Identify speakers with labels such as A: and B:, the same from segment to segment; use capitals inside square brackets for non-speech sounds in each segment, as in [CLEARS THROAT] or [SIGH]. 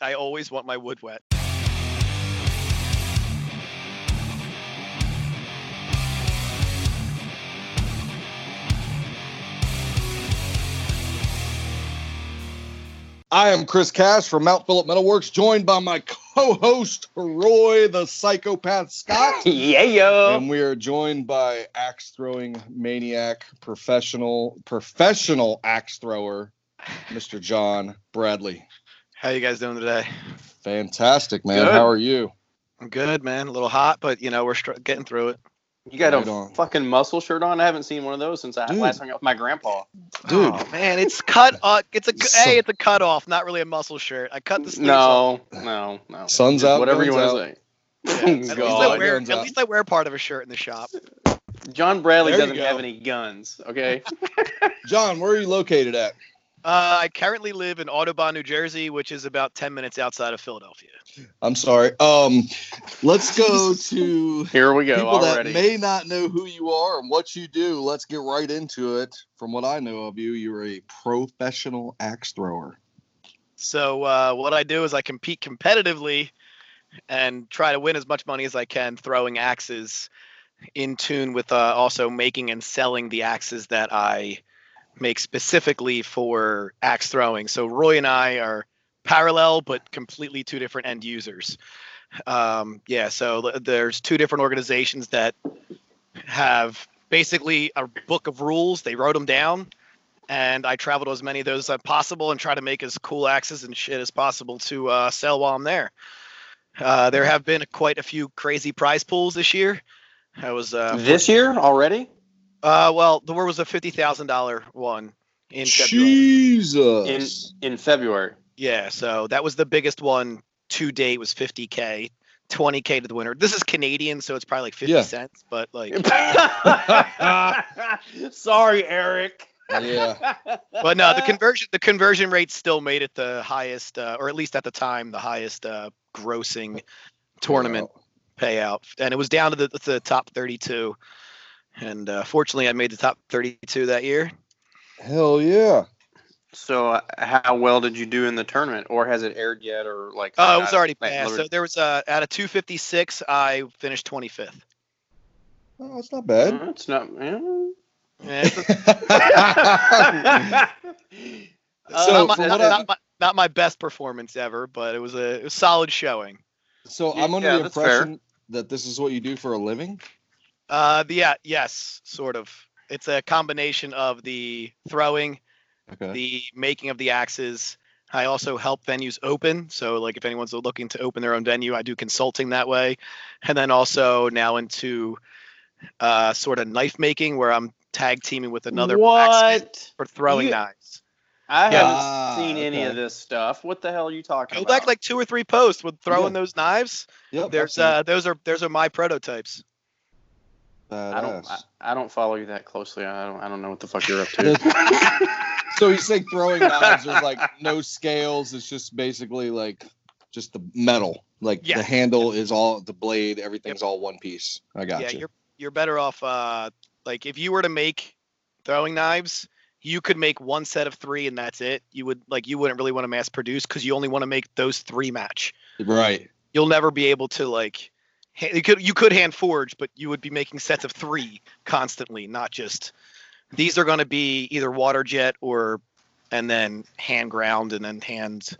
A: I always want my wood wet.
B: I am Chris Cash from Mount Phillip Metalworks, joined by my co-host Roy the Psychopath Scott. [LAUGHS]
C: yeah, yo.
B: And we are joined by axe throwing maniac, professional, professional axe thrower, Mr. John Bradley.
A: How you guys doing today?
B: Fantastic, man.
C: Good.
B: How are you?
A: I'm good, man. A little hot, but you know we're str- getting through it.
C: You got
B: Right
C: a
B: on.
C: fucking muscle shirt on? I haven't seen one of those since I
B: Dude.
C: last hung out with my grandpa.
B: Dude.
A: oh, man, it's cut. Uh, it's a c-
B: So-
A: hey, it's a cut off, not really a muscle shirt. I cut the sleeves off.
C: No, no, no.
B: Sun's
C: Just
B: out,
C: Whatever you want to say. [LAUGHS]
A: At least, I [LAUGHS] wear, at least I wear part of a shirt in the shop.
C: John Bradley
B: There
C: doesn't have any guns, okay? [LAUGHS]
B: John, where are you located at?
A: Uh, I currently live in Audubon, New Jersey, which is about 10 minutes outside of Philadelphia.
B: I'm sorry. Um, let's go [LAUGHS] to
C: Here we go
B: people
C: already.
B: that may not know who you are and what you do. Let's get right into it. From what I know of you, you're a professional axe thrower.
A: So uh, what I do is I compete competitively and try to win as much money as I can throwing axes in tune with uh, also making and selling the axes that I make specifically for axe throwing. So Roy and I are parallel but completely two different end users. Um, yeah, so th- there's two different organizations that have basically a book of rules. They wrote them down and I travel to as many of those as possible and try to make as cool axes and shit as possible to uh, sell while I'm there. Uh, there have been quite a few crazy prize pools this year. I was uh,
C: this year already?
A: Uh, well, there was a fifty thousand dollar one in February.
C: In in February.
A: Yeah, so that was the biggest one to date was fifty k. 20k to the winner. This is Canadian, so it's probably like 50
B: Yeah.
A: cents, but like [LAUGHS]
C: Sorry, Eric.
B: yeah. [LAUGHS]
A: but no, the conversion the conversion rate still made it the highest uh, or at least at the time the highest uh, grossing tournament payout, and it was down to the, the top 32. And uh, fortunately, I made the top 32 that year.
B: Hell yeah.
C: So, uh, how well did you do in the tournament, or has it aired yet, or like?
A: Oh, it was already
C: like,
A: passed. So there was uh, out of 256, I finished 25th.
B: Oh, that's not bad.
C: Uh, it's not. yeah.
A: Yeah, it's [LAUGHS]
C: Uh, [LAUGHS]
B: So,
A: not, my, not,
B: I-
A: not my, not my best performance ever, but it was a, it was solid showing.
B: so I'm under
C: Yeah,
B: the
C: that's fair.
B: impression that this is what you do for a living.
A: Uh, the, yeah, yes, sort of. It's a combination of the throwing,
B: Okay.
A: the making of the axes. I also help venues open. So, like, if anyone's looking to open their own venue, I do consulting that way. And then also now into uh, sort of knife making, where I'm tag teaming with another blacksmith
C: What?
A: for throwing
C: You-
A: knives.
C: I
A: Yeah.
C: haven't
B: Ah,
C: seen any
B: okay.
C: of this stuff. What the hell are you talking
A: Go
C: about?
A: back like two or three posts with throwing
B: Yeah.
A: those knives.
B: Yep.
A: There's uh, those are those are my prototypes.
B: Seen
C: I don't. I. I don't follow you that closely. I don't. I don't know what the fuck you're up to. [LAUGHS]
B: So you say throwing knives, there's like no scales. It's just basically like just the metal. Like
A: Yeah.
B: the handle is all the blade, everything's all one piece. I got you.
A: yeah,
B: you.
A: you're you're better off. Uh, like if you were to make throwing knives, you could make one set of three and that's it. You would like you wouldn't really want to mass produce because you only want to make those three match.
B: Right.
A: You'll never be able to like. You could you could hand forge, but you would be making sets of three constantly, not just. These are going to be either water jet or, and then hand ground and then hand,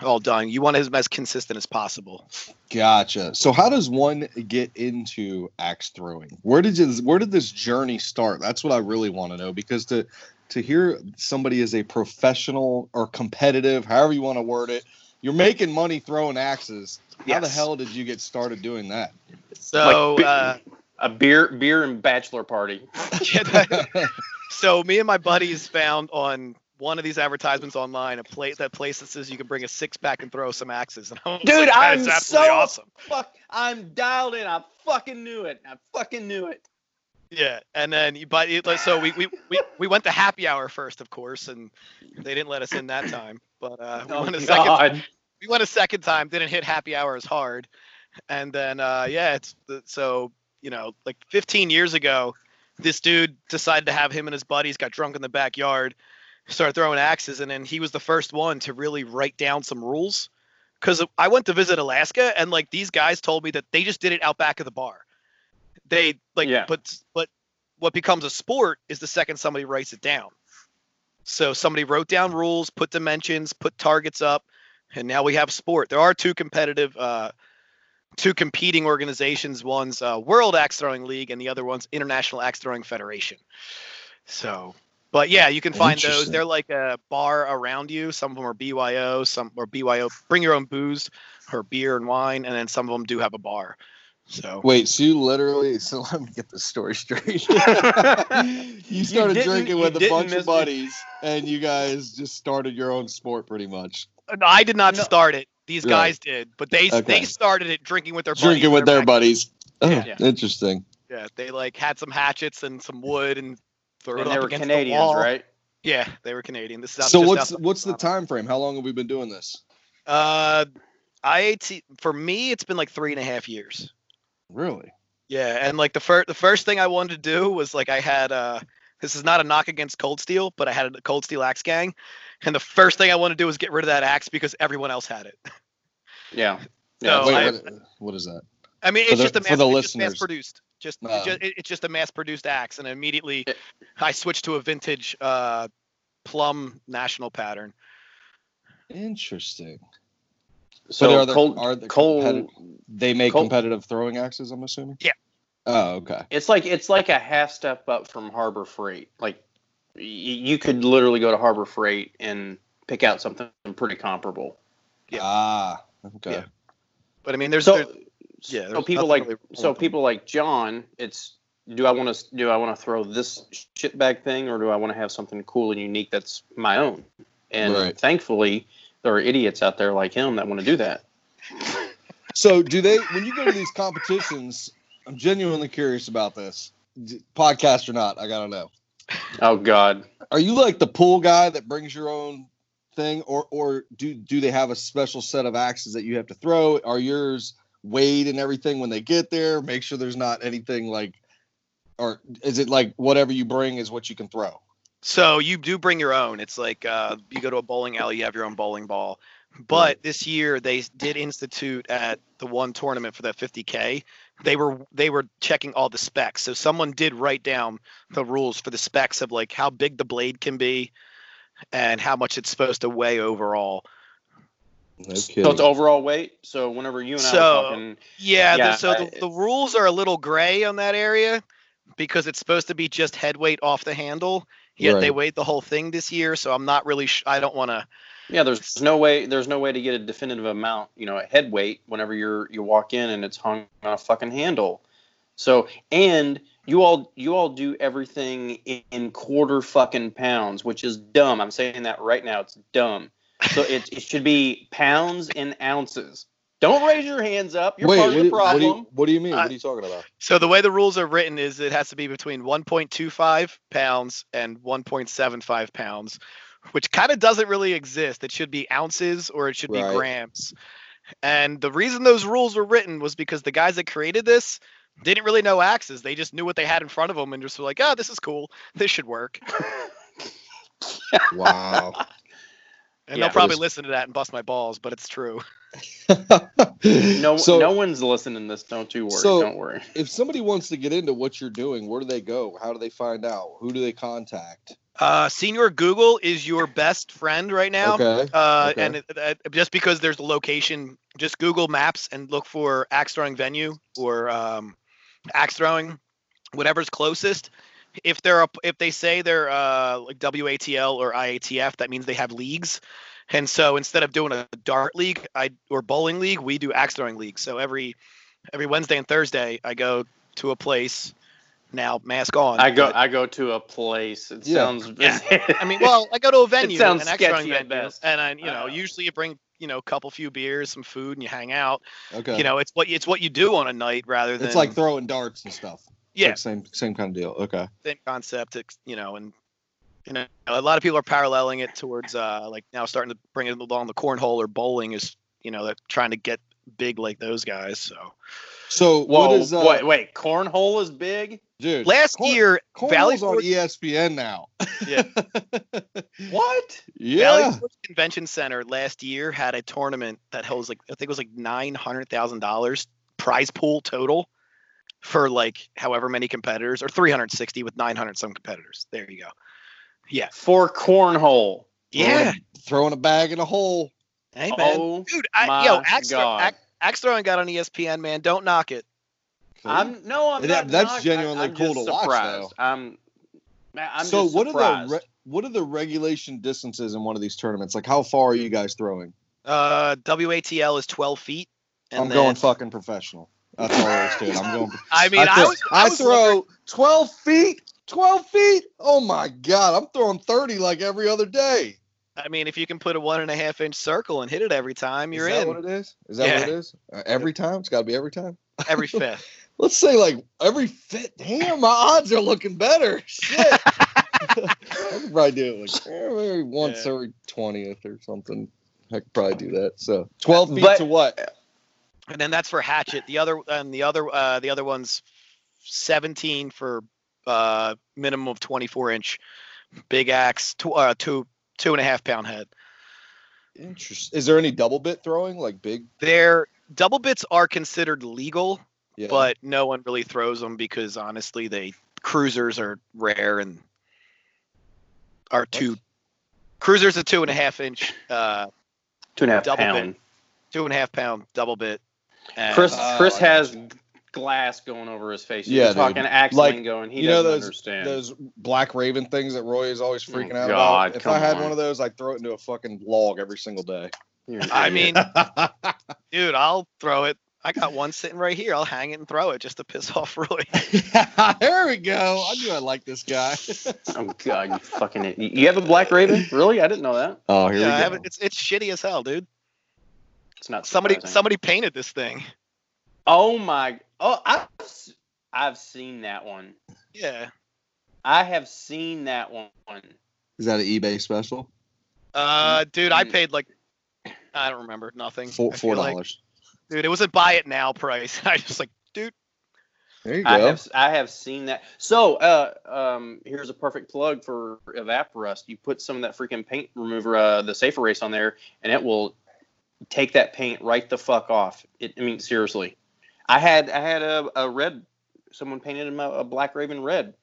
A: all done. You want it as, consistent as possible.
B: Gotcha. So how does one get into axe throwing? Where did this, where did this journey start? That's what I really want to know because to to hear somebody is a professional or competitive, however you want to word it, you're making money throwing axes. How the hell did you get started doing that?
A: So.
C: Like,
A: uh,
C: a beer, beer and bachelor party. [LAUGHS] [LAUGHS]
A: So me and my buddies found on one of these advertisements online a place that place that says you can bring a six pack and throw some axes. [LAUGHS] And I was
C: Dude,
A: like,
C: I'm so
A: awesome.
C: fuck. I'm dialed in. I fucking knew it. I fucking knew it.
A: Yeah, and then you but it- so we, we we we went to happy hour first, of course, and they didn't let us in that time. But uh, we
C: Oh,
A: went a second.
C: God.
A: We went a second time. Didn't hit happy hour as hard, and then uh, yeah, it's so you know like 15 years ago, this dude decided to have him and his buddies got drunk in the backyard, started throwing axes, and then he was the first one to really write down some rules because I went to visit Alaska and like these guys told me that they just did it out back of the bar. They like,
C: Yeah.
A: but but what becomes a sport is the second somebody writes it down. So somebody wrote down rules, put dimensions, put targets up, and now we have sport. There are two competitive, uh, two competing organizations. One's uh, World Axe Throwing League, and the other one's International Axe Throwing Federation. So, but yeah, you can find those. They're like a bar around you. Some of them are BYO, some or BYO. Bring your own booze or beer and wine, and then some of them do have a bar. So
B: Wait, so you literally? [LAUGHS] So let me get this story straight. [LAUGHS] you started
C: didn't-
B: drinking
C: you
B: with a bunch
C: miss
B: of
C: me.
B: buddies, and you guys just started your own sport, pretty much.
A: No, I did not
C: No.
A: start it. These
B: Right.
A: guys did, but they
B: Okay.
A: they started it drinking with their
B: Drinking
A: buddies
B: with
A: their
B: their buddies. Oh,
A: Yeah.
B: interesting.
A: Yeah, they like had some hatchets and some wood and threw it
C: and
A: up
C: were
A: against
C: Canadians,
A: the wall.
C: right?
A: Yeah, they were Canadian. This is
B: So
A: just
B: what's what's the time frame? How long have we been doing this?
A: Uh, IAT for me, it's been like three and a half years.
B: Really?
A: Yeah, and like the first the first thing I wanted to do was like I had uh this is not a knock against Cold Steel, but I had a Cold Steel axe gang, and the first thing I want to do is get rid of that axe because everyone else had it.
C: Yeah.
A: No,
C: Yeah.
B: Wait,
A: I-
B: what, what is that?
A: I mean, it's
B: the-
A: just a
B: for
A: mass,
B: the
A: it's just mass produced. Just,
B: No.
A: just it's just a mass produced axe, and immediately
C: It-
A: I switched to a vintage uh Plumb national pattern.
B: Interesting.
C: So
B: are there-
C: cold,
B: are the
C: cold.
B: competi- They make
C: Colt-
B: competitive throwing axes. I'm assuming.
A: Yeah.
B: Oh, okay.
C: It's like it's like a half step up from Harbor Freight. Like y- you could literally go to Harbor Freight and pick out something pretty comparable.
A: Yeah.
B: Ah, okay.
A: Yeah. But I mean, there's,
C: So,
A: there's yeah,
C: so people like
A: really
C: so people like John, it's do I want to do I want to throw this shitbag thing or do I want to have something cool and unique that's my own? And
B: Right.
C: thankfully, there are idiots out there like him that want to do that.
B: So, do they when you go to these competitions? I'm genuinely curious about this, podcast or not. I gotta know.
C: Oh God,
B: Are you like the pool guy that brings your own thing, or or do do they have a special set of axes that you have to throw? Are yours weighed and everything when they get there? Make sure there's not anything like, or is it like whatever you bring is what you can throw?
A: So you do bring your own. It's like uh, you go to a bowling alley, you have your own bowling ball. But this year they did institute at the one tournament for that 50k. They were they were checking all the specs. So someone did write down the rules for the specs of like how big the blade can be and how much it's supposed to weigh overall.
B: No
C: so it's overall weight. So whenever you and I
A: So-
C: were talking,
A: Yeah, the- so the,
C: I-
A: the rules are a little gray on that area because it's supposed to be just head weight off the handle. Yet they
B: Right.
A: weighed the whole thing this year, so I'm not really. Sh- I don't want to.
C: Yeah, there's no way there's no way to get a definitive amount, you know, a head weight whenever you're you walk in and it's hung on a fucking handle. So and you all you all do everything in, in quarter fucking pounds, which is dumb. I'm saying that right now. It's dumb. So it, it should be pounds and ounces. Don't raise your hands up. You're
B: Wait,
C: part
B: what,
C: of
B: do-
C: the
B: what do
C: problem.
B: you what do you mean?
A: Uh,
B: what are you talking about?
A: So the way the rules are written is it has to be between 1.25 pounds and 1.75 pounds, which kind of doesn't really exist. It should be ounces or it should be grams. And the reason those rules were written was because the guys that created this didn't really know axes. They just knew what they had in front of them and just were like, "Oh, this is cool. This should work." [LAUGHS]
B: Wow.
A: And
C: Yeah.
A: they'll probably
B: Just-
A: listen to that and bust my balls, but it's true. [LAUGHS]
C: No,
B: so
C: no one's listening to this. Don't you worry.
B: So-
C: don't worry.
B: if somebody wants to get into what you're doing, where do they go? How do they find out? Who do they contact?
A: Uh, Senior Google is your best friend right now.
B: Okay.
A: Uh,
B: Okay.
A: and it, it- just because there's the location, just Google Maps and look for axe throwing venue or um, axe throwing, whatever's closest. If they're up, if they say they're uh, like WATL or IATF, that means they have leagues. And so instead of doing a dart league, I or bowling league, we do axe throwing league. So every every Wednesday and Thursday, I go to a place. Now mask on.
C: I go.
A: but-
C: I go to a place. It
B: Yeah.
C: sounds.
A: Yeah. [LAUGHS] I mean, well, I go to a venue, it
C: sounds
A: an axe throwing
C: sketchy at
A: venue,
C: best.
A: and I, you know,
C: Uh.
A: usually you bring, you know, a couple few beers, some food, and you hang out.
B: Okay.
A: You know, it's what it's what you do on a night rather than
B: it's like throwing darts and stuff.
A: Yeah,
B: like same same kind of deal. Okay.
A: same concept. It's, you know, and you know, a lot of people are paralleling it towards uh like now starting to bring it along the cornhole or bowling is you know they're trying to get big like those guys. So
B: So
C: Whoa,
B: what is uh,
C: wait, wait, cornhole is big.
B: dude?
A: last
B: corn-
A: year, Valley
B: Cornhole's on ESPN now.
A: Yeah. [LAUGHS]
C: What?
B: yeah.
A: Valley Sports Convention Center last year had a tournament that holds like I think it was like nine hundred thousand dollars prize pool total for like however many competitors or three hundred sixty with nine hundred some competitors. There you go. Yeah.
C: For cornhole.
A: Yeah.
B: Throwing a bag in a hole.
A: Hey man.
C: Oh,
A: Dude, I,
C: my
A: yo, axe,
C: God.
A: Axe, axe throwing got on ESPN, man. Don't knock it.
C: I'm no, I'm
B: That-
C: not.
B: that's
C: knocking-
B: genuinely
C: I'm
B: cool
C: just
B: to watch, though.
C: I'm. I'm
B: so
C: just
B: what are the re- what are the regulation distances in one of these tournaments? Like how far are you guys throwing?
A: Uh, WATL is twelve feet. And
B: I'm
A: then,
B: going fucking professional. That's all there is to it. I'm going. [LAUGHS]
A: I mean, I,
B: throw,
A: was, I, was wondering-
B: throw 12 feet. 12 feet. Oh my god, I'm throwing 30 like every other day.
A: I mean, if you can put a one and a half inch circle and hit it every time, you're in.
B: is that
A: in
B: what it is? Is that what it is? Uh, every time? It's got to be every time.
A: every [LAUGHS] fifth.
B: Let's say like every fifth. Damn, my odds are looking better. Shit. [LAUGHS] I could probably do it like eh, maybe once
A: Yeah.
B: every twentieth or something. I could probably do that. So twelve feet
C: But-
B: to what?
A: and then that's for hatchet. The other and the other uh, the other one's 17 for uh, minimum of 24 inch big axe, tw- uh, two two and a half pound head.
B: Interesting. Is there any double bit throwing like big?
A: Their double bits are considered legal,
B: Yeah.
A: but no one really throws them because honestly, they cruisers are rare and are two cruisers a two and a half inch, uh,
C: Two and a half
A: Double bit. two and a half pound double bit. And,
C: Chris Chris
B: I
C: has glass going over his face.
B: Yeah,
C: You're
B: dude.
C: talking axe
B: Like,
C: lingo, and he
B: you know
C: doesn't
B: those
C: understand.
B: those black raven things that Roy is always
C: Oh,
B: freaking out
C: God,
B: about. If I had
C: on.
B: one of those, I'd throw it into a fucking log every single day.
A: I mean, [LAUGHS] dude, I'll throw it. I got one sitting right here. I'll hang it and throw it just to piss [LAUGHS] off Roy. [LAUGHS]
B: there we go. I knew I liked this guy.
C: oh god, you fucking idiot. You have a black raven? Really? I didn't know that.
B: oh, here
A: yeah,
B: we go.
A: haven't, it's it's shitty as hell, dude.
C: It's not
A: Somebody somebody painted this thing.
C: Oh my! Oh, I've s- I've seen that one.
A: Yeah.
C: I have seen that one.
B: Is that an eBay special?
A: Uh, dude, I
C: Mm.
A: paid like I don't remember nothing.
B: Four four
A: feel like-
B: dollars.
A: dude, it was a buy it now price. [LAUGHS] I just like, dude.
B: There you go.
C: I have I have seen that. So, uh, um, here's a perfect plug for Evaporust. You put some of that freaking paint remover, uh, the Safe Erase on there, and it will take that paint right the fuck off. It, I mean, seriously. I had I had a, a red. Someone painted him a, a black raven red.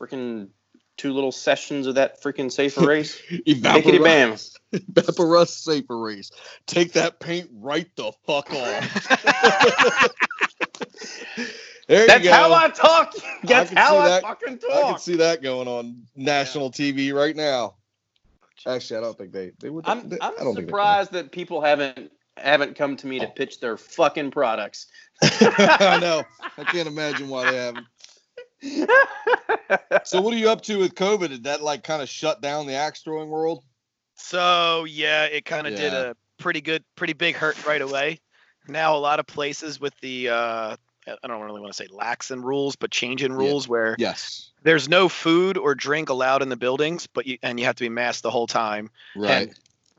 C: Freaking two little sessions of that freaking Safe [LAUGHS] Erase. Bickety bam. [LAUGHS]
B: Evaporust Safe Erase. Take that paint right the fuck off. [LAUGHS] there
C: That's
B: you go.
C: how I talk. That's
B: can
C: how I
B: that.
C: fucking talk.
B: I can see that going on national TV right now. Actually, I don't think they they would.
C: I'm
B: they,
C: I'm
B: I don't think
C: surprised that people haven't haven't come to me to pitch their fucking products. [LAUGHS]
B: I know. I can't imagine why they haven't. So, what are you up to with COVID? Did that like kind of shut down the axe throwing world?
A: So yeah, it kind of did a pretty good, pretty big hurt right away. Now a lot of places with the uh, I don't really want to say lax in rules, but change in
B: Yeah.
A: rules where
B: Yes.
A: there's no food or drink allowed in the buildings, but you and you have to be masked the whole time.
B: Right.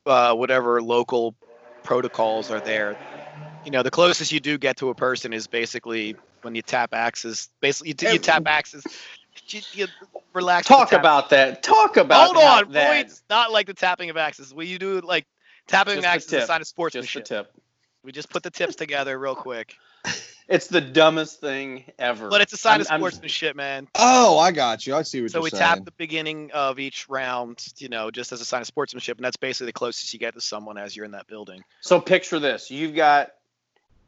A: uh, whatever local protocols are there. You know, the closest you do get to a person is basically when you tap axes. Basically, you, you tap axes. You, you relax.
C: Talk about that. Talk about
A: Hold on,
C: that.
A: It's not like the tapping of axes. Will you do like tapping
C: Just
A: axes is a sign of
C: Just the
A: sportsmanship?
C: tip.
A: We just put the tips together real quick. [LAUGHS]
C: It's the dumbest thing ever.
A: But it's a sign
C: I'm-
A: of
C: I'm-
A: sportsmanship, man.
B: Oh, I got you. I see what
A: So
B: you're saying.
A: So we tap the beginning of each round, you know, just as a sign of sportsmanship, and that's basically the closest you get to someone as you're in that building.
C: So picture this: you've got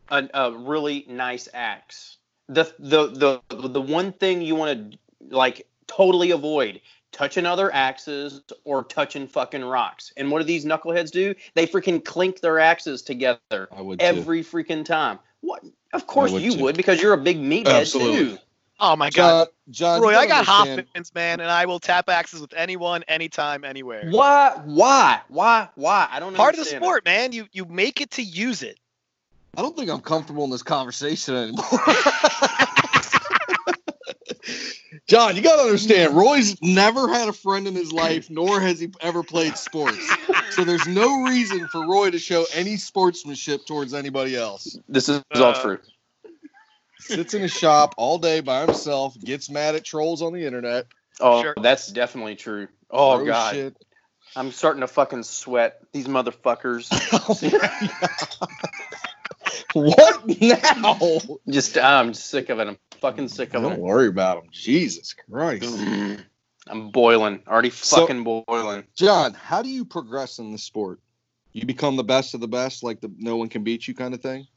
C: a, a really nice axe. The the the the one thing you want to like totally avoid touching other axes or touching fucking rocks. And what do these knuckleheads do? They freaking clink their axes together
B: I would too.
C: every freaking time. What? Of course
B: would
C: you
B: too.
C: would because you're a big meathead
B: Absolutely.
C: too.
A: Oh my god,
B: John, John,
A: Roy, I got
B: understand-
A: Hopkins, man, and I will tap axes with anyone, anytime, anywhere.
C: Why? Why? Why? Why? I don't. Know.
A: Part of the
C: understand
A: sport, man. You you make it to use it.
B: I don't think I'm comfortable in this conversation anymore. [LAUGHS] [LAUGHS] John, you gotta understand, Roy's never had a friend in his life, nor has he ever played sports. So there's no reason for Roy to show any sportsmanship towards anybody else.
C: This is
A: Uh,
C: all true.
B: Sits in his shop all day by himself, gets mad at trolls on the internet.
C: Oh,
A: Sure.
C: that's definitely true. Oh
B: throws
C: god,
B: shit.
C: I'm starting to fucking sweat. These motherfuckers. [LAUGHS] [LAUGHS]
B: what now?
C: just I'm sick of it. I'm fucking sick of it.
B: Don't
C: it.
B: worry about him. Jesus Christ. [CLEARS THROAT]
C: I'm boiling. Already
B: So-
C: fucking boiling.
B: John, how do you progress in the sport? You become the best of the best, like the no one can beat you kind of thing.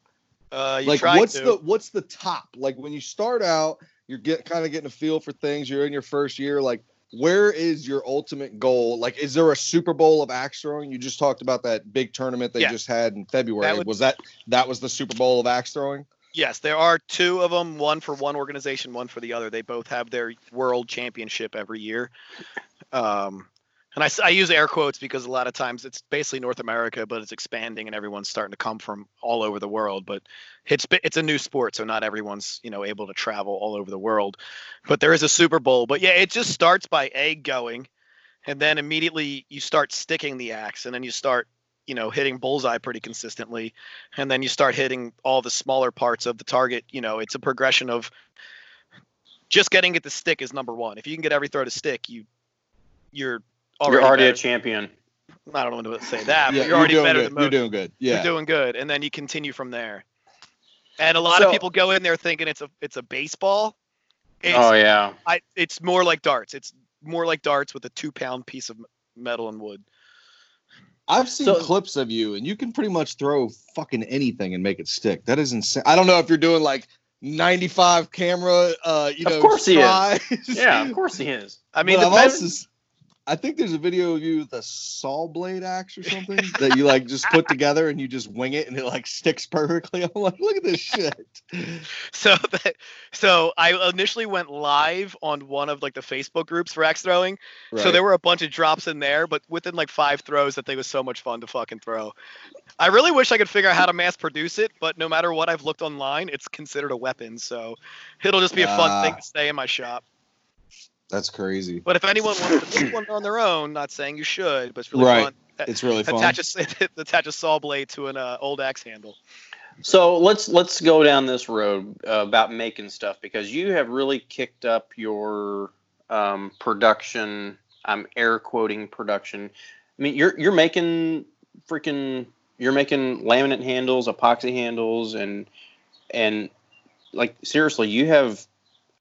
A: Uh, you
B: like
A: try
B: what's
A: to.
B: the what's the top? Like when you start out, you're get kind of getting a feel for things. You're in your first year. Like where is your ultimate goal? Like is there a Super Bowl of axe throwing? You just talked about that big tournament they
A: Yeah.
B: just had in February.
A: would-
B: was that that was the Super Bowl of axe throwing?
A: Yes, there are two of them, one for one organization, one for the other. They both have their world championship every year. Um, and I use air quotes because a lot of times it's basically North America, but it's expanding and everyone's starting to come from all over the world. But it's it's a new sport, so not everyone's you know able to travel all over the world. But there is a Super Bowl. But yeah, it just starts by a going, and then immediately you start sticking the axe, and then you start you know hitting bullseye pretty consistently and then you start hitting all the smaller parts of the target you know it's a progression of just getting it to stick is number one if you can get every throw to stick you you're already,
C: You're already a champion.
A: i don't want to say that
B: yeah,
A: but you're already
B: doing
A: better
B: good.
A: than
B: You're
A: most
B: doing good. Yeah.
A: you're doing good and then you continue from there and a lot
C: So-
A: of people go in there thinking it's a it's a baseball it's,
C: oh yeah.
A: I, it's more like darts it's more like darts with a two pound piece of metal and wood
B: I've seen
C: So-
B: clips of you, and you can pretty much throw fucking anything and make it stick. That is insane. I don't know if you're doing like 95 camera, uh, you
C: Of
B: know,
C: course he is. Yeah, of [LAUGHS] course he is.
A: i mean
B: But
A: the
B: I've
A: best,
B: also s- I think there's a video of you with a saw blade axe or something that you like just put together and you just wing it and it like sticks perfectly. [LAUGHS] I'm like, look at this shit. [LAUGHS]
A: so that so I initially went live on one of like the Facebook groups for axe throwing. So there were a bunch of drops in there, but within like five throws, that thing was so much fun to fucking throw. I really wish I could figure out how to mass produce it, but no matter what I've looked online, it's considered a weapon. So it'll just be a fun thing
B: Ah.
A: to stay in my shop.
B: That's crazy.
A: But if anyone wants to [COUGHS] make one on their own, not saying you should, but it's really
B: Right.
A: fun.
B: It's really fun.
A: Attach a [LAUGHS] attach a saw blade to an uh, old axe handle.
C: So let's let's go down this road uh, about making stuff because you have really kicked up your um, production. I'm air quoting production. I mean, you're you're making freaking you're making laminate handles, epoxy handles, and and like seriously, you have.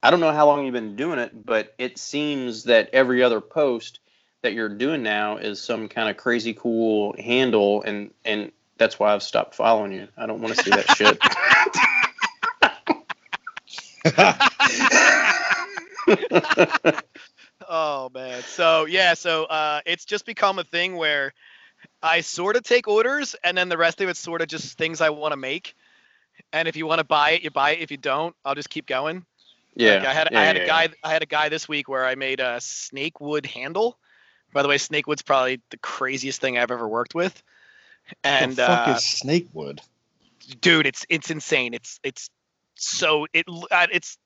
C: I don't know how long you've been doing it, but it seems that every other post that you're doing now is some kind of crazy cool handle, and and that's why I've stopped following you. I don't want to see that shit. [LAUGHS]
A: Oh man. So yeah, so uh, it's just become a thing where I sort of take orders, and then the rest of it's sort of just things I want to make. And if you want to buy it, you buy it. If you don't, I'll just keep going.
C: Yeah,
A: Like I had
C: yeah,
A: I had
C: yeah,
A: a guy I had a guy this week where I made a snake wood handle. By the way, snake wood's probably the craziest thing I've ever worked with. And
B: the fuck
A: uh,
B: is snakewood?
A: dude, it's it's insane. It's it's so it uh, it's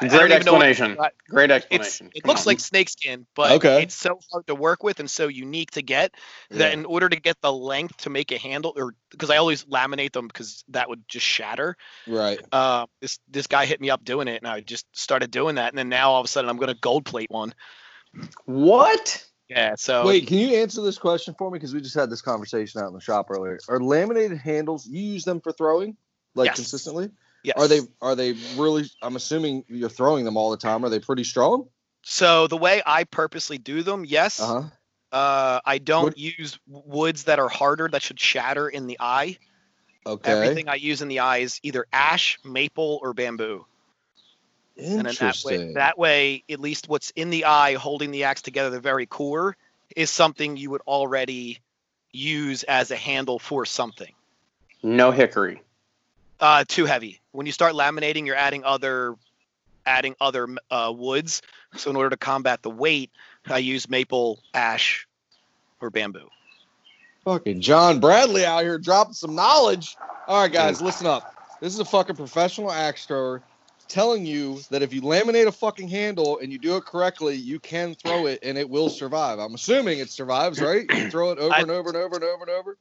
C: Great
A: don't even know what-
C: explanation. Great
A: it's
C: explanation.
A: it looks
C: on.
A: like snakeskin, but
B: Okay.
A: it's so hard to work with and so unique to get that in order to get the length to make a handle, or because I always laminate them because that would just shatter.
B: Right.
A: Uh, this this guy hit me up doing it, and I just started doing that, and then now all of a sudden I'm going to gold plate one.
C: what?
A: Yeah. So
B: Wait, can you answer this question for me? Because we just had this conversation out in the shop earlier. Are laminated handles you use them for throwing, like
A: Yes.
B: consistently?
A: Yes.
B: Are they are they really? I'm assuming you're throwing them all the time. Are they pretty strong?
A: So the way I purposely do them, yes.
B: Uh huh.
A: Uh, I don't
B: Wood-
A: use woods that are harder that should shatter in the eye.
B: Okay.
A: Everything I use in the eye is either ash, maple, or bamboo. And then that way,
B: Interesting.
A: that way, at least what's in the eye holding the axe together, the very core, is something you would already use as a handle for something.
C: No hickory.
A: Uh, too heavy. When you start laminating, you're adding other, adding other uh, woods. So in order to combat the weight, I use maple, ash, or bamboo.
B: Fucking John Bradley out here dropping some knowledge. All right, guys, listen up. This is a fucking professional axe thrower. telling you that if you laminate a fucking handle and you do it correctly, you can throw it and it will survive. I'm assuming it survives, right? You throw it over
A: I-
B: and over and over and over and over.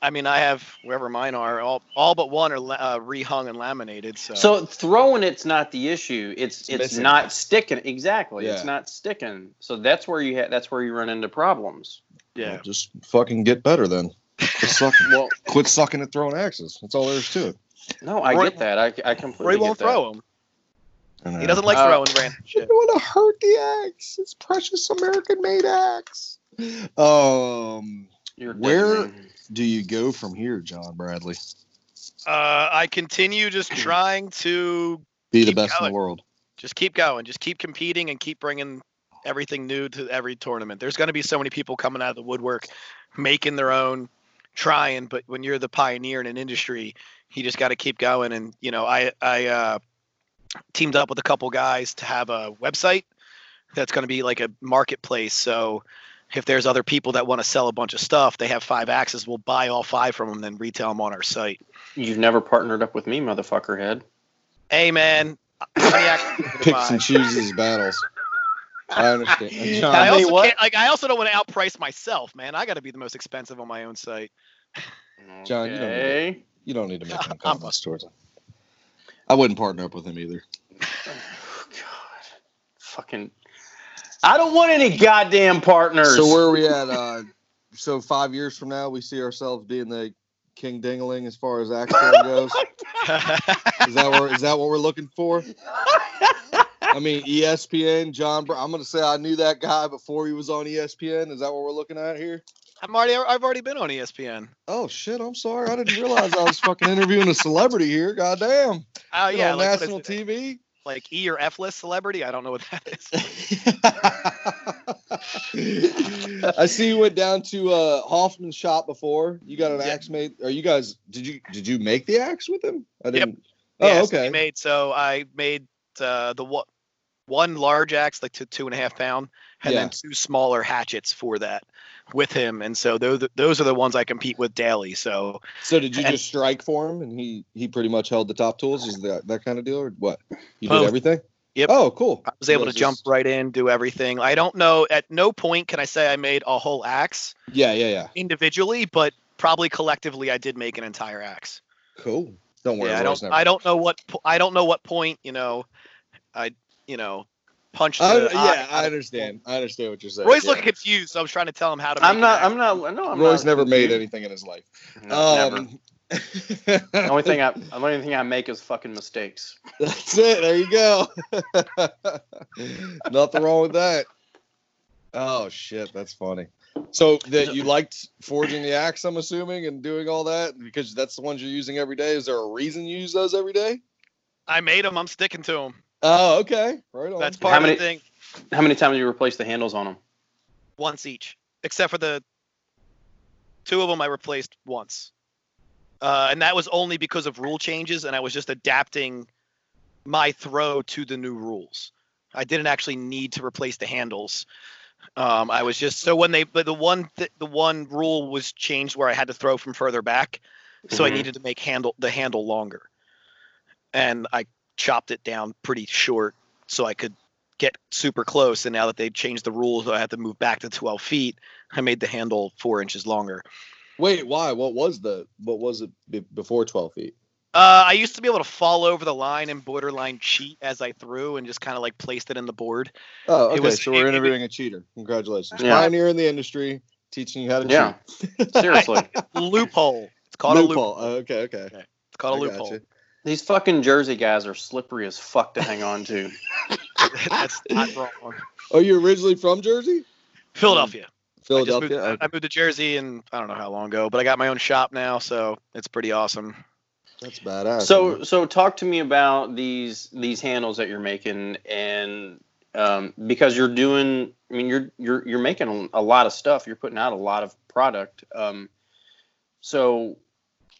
A: I mean, I have wherever mine are, all all but one are uh, rehung and laminated. So,
C: So throwing it's not the issue. It's
B: It's
C: it's, not sticking. Exactly.
B: Yeah.
C: It's not sticking. So that's where you ha- that's where you run into problems.
A: yeah.
B: Well, just fucking get better then. Quit sucking, [LAUGHS]
C: Well,
B: quit sucking at throwing axes. That's all there is to it.
C: no, I
A: Roy-
C: get that. I, I completely
A: Roy
C: get
A: won't
C: that.
A: throw them. He doesn't like
C: Uh,
A: throwing random [LAUGHS]
B: You
A: shit.
B: don't want to hurt the axe. It's precious American made axe. Um,
C: You're
B: Where-
C: wrong.
B: Do you go from here, John Bradley?
A: Uh, I continue just [CLEARS THROAT] trying to
B: Be the best in the world.
A: just keep going, just keep competing and keep bringing everything new to every tournament. There's going to be so many people coming out of the woodwork, making their own, trying. But when you're the pioneer in an industry, you just got to keep going. And you know, I I uh, teamed up with a couple guys to have a website that's going to be like a marketplace. So if there's other people that want to sell a bunch of stuff, they have five axes. We'll buy all five from them, then retail them on our site.
C: You've never partnered up with me, motherfucker head.
A: Hey man, how many axes are you gonna
B: Picks and chooses battles. I understand. [LAUGHS] And John,
A: I also
C: what?
A: can't, like I also don't want to outprice myself, man. I got to be the most expensive on my own site.
B: John, you don't need it. You don't need to make any
A: I'm-
B: comments towards him. I wouldn't partner up with him either.
C: Oh, God. Fucking. I don't want any goddamn partners.
B: So where are we at? Uh, so five years from now, we see ourselves being the king dingling as far as axe throwing [LAUGHS] goes. Is that where is that what we're looking for? I mean, ESPN, John. Br- I'm gonna say I knew that guy before he was on ESPN. Is that what we're looking at here?
A: I'm already I've already been on ESPN.
B: Oh shit! I'm sorry. I didn't realize I was fucking interviewing a celebrity here. Goddamn.
A: Oh
B: You're
A: yeah,
B: on
A: like,
B: national
A: is it?
B: TV.
A: Like E or F list celebrity. I don't know what that is. [LAUGHS]
B: I see you went down to uh, Hoffman's shop before. You got an
A: Yeah.
B: axe made. Are you guys? Did you did you make the axe with him? I didn't. Oh,
A: Yes, we
B: okay.
A: Made so I made uh, the one one large axe like two two and a half pound, and
B: Yeah.
A: then two smaller hatchets for that with him. And so those those are the ones I compete with daily. So
B: So did you
A: and-
B: just strike for him, and he he pretty much held the top tools? Is that that kind of deal, or what? You did everything.
A: Yep.
B: Oh, cool.
A: I was able to jump right in, do everything. I don't know. At no point can I say I made a whole axe
B: Yeah, yeah, yeah.
A: individually, but probably collectively I did make an entire axe.
B: Cool. Don't worry.
A: yeah, I don't. I don't know what. I don't know what point. You know, I. You know, punched.
B: I- yeah,
A: eye
B: I understand. I understand what you're saying.
A: Roy's
B: yeah.
A: looking confused, so I was trying to tell him how to.
C: I'm
A: make
C: not.
A: an
C: I'm not. No, I'm
B: Roy's
C: not
B: never made anything in his life.
C: No, never.
B: Um,
C: The only thing [LAUGHS] I, the only thing I make is fucking mistakes.
B: That's it. There you go. [LAUGHS] Nothing wrong with that. Oh shit, that's funny. So that you liked forging the axe, I'm assuming, and doing all that because that's the ones you're using every day. Is there a reason you use those every day?
A: I made them. I'm sticking to them.
B: Oh, okay. Right on.
A: That's
C: How
A: part
C: many-
A: of the thing.
C: How many times do you replace the handles on them?
A: Once each, except for the two of them I replaced once, uh, and that was only because of rule changes, and I was just adapting my throw to the new rules. I didn't actually need to replace the handles. Um, I was just so when they but the one th- the one rule was changed where I had to throw from further back, so I
C: Mhm.
A: needed to make handle the handle longer, and I chopped it down pretty short so I could get super close. And now that they've changed the rules, I had to move back to 12 feet. I made the handle four inches longer.
B: Wait, why? What was the? What was it be- before 12 feet?
A: Uh, I used to be able to fall over the line and borderline cheat as I threw and just kind of like placed it in the board.
B: Oh, okay.
A: It was-
B: so we're
A: it-
B: interviewing a cheater. Congratulations,
C: Yeah.
B: pioneer in the industry, teaching you how to
C: Yeah.
B: cheat.
C: Seriously, [LAUGHS]
A: loophole. It's called a
B: loophole.
A: loophole.
B: Oh, okay, okay.
A: It's called a
B: I
A: loophole.
B: gotcha.
C: These fucking Jersey guys are slippery as fuck to hang on to. [LAUGHS]
A: That's not wrong.
B: Oh, you originally from Jersey?
A: Philadelphia. I, moved,
B: Philadelphia. Okay.
A: I moved to Jersey and I don't know how long ago, but I got my own shop now, so it's pretty awesome.
B: That's badass.
C: So
B: man.
C: so talk to me about these these handles that you're making and um, because you're doing I mean you're you're you're making a lot of stuff you're putting out a lot of product um, so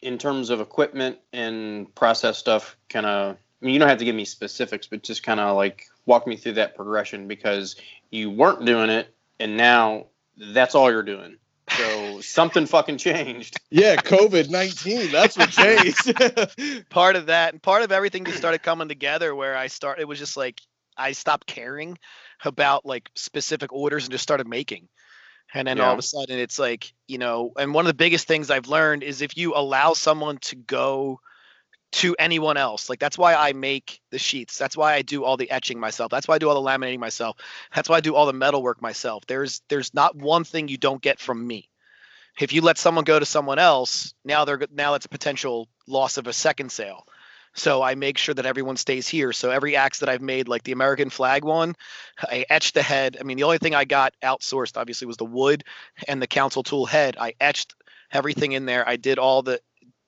C: in terms of equipment and process stuff kind of I mean you don't have to give me specifics but just kind of like walk me through that progression because you weren't doing it and now that's all you're doing So [LAUGHS] something fucking changed.
B: Yeah, COVID nineteen. That's what changed. [LAUGHS] [LAUGHS]
A: part of that and part of everything just started coming together where I start it was just like I stopped caring about like specific orders and just started making. And then all of a sudden it's like, you know, and one of the biggest things I've learned is if you allow someone to go to anyone else, like that's why I make the sheets. That's why I do all the etching myself. That's why I do all the laminating myself. That's why I do all the metal work myself. There's there's not one thing you don't get from me. If you let someone go to someone else, now they're now it's a potential loss of a second sale. So I make sure that everyone stays here. So every axe that I've made, like the American flag one, I etched the head. I mean, the only thing I got outsourced obviously was the wood and the Council Tool head. I etched everything in there. I did all the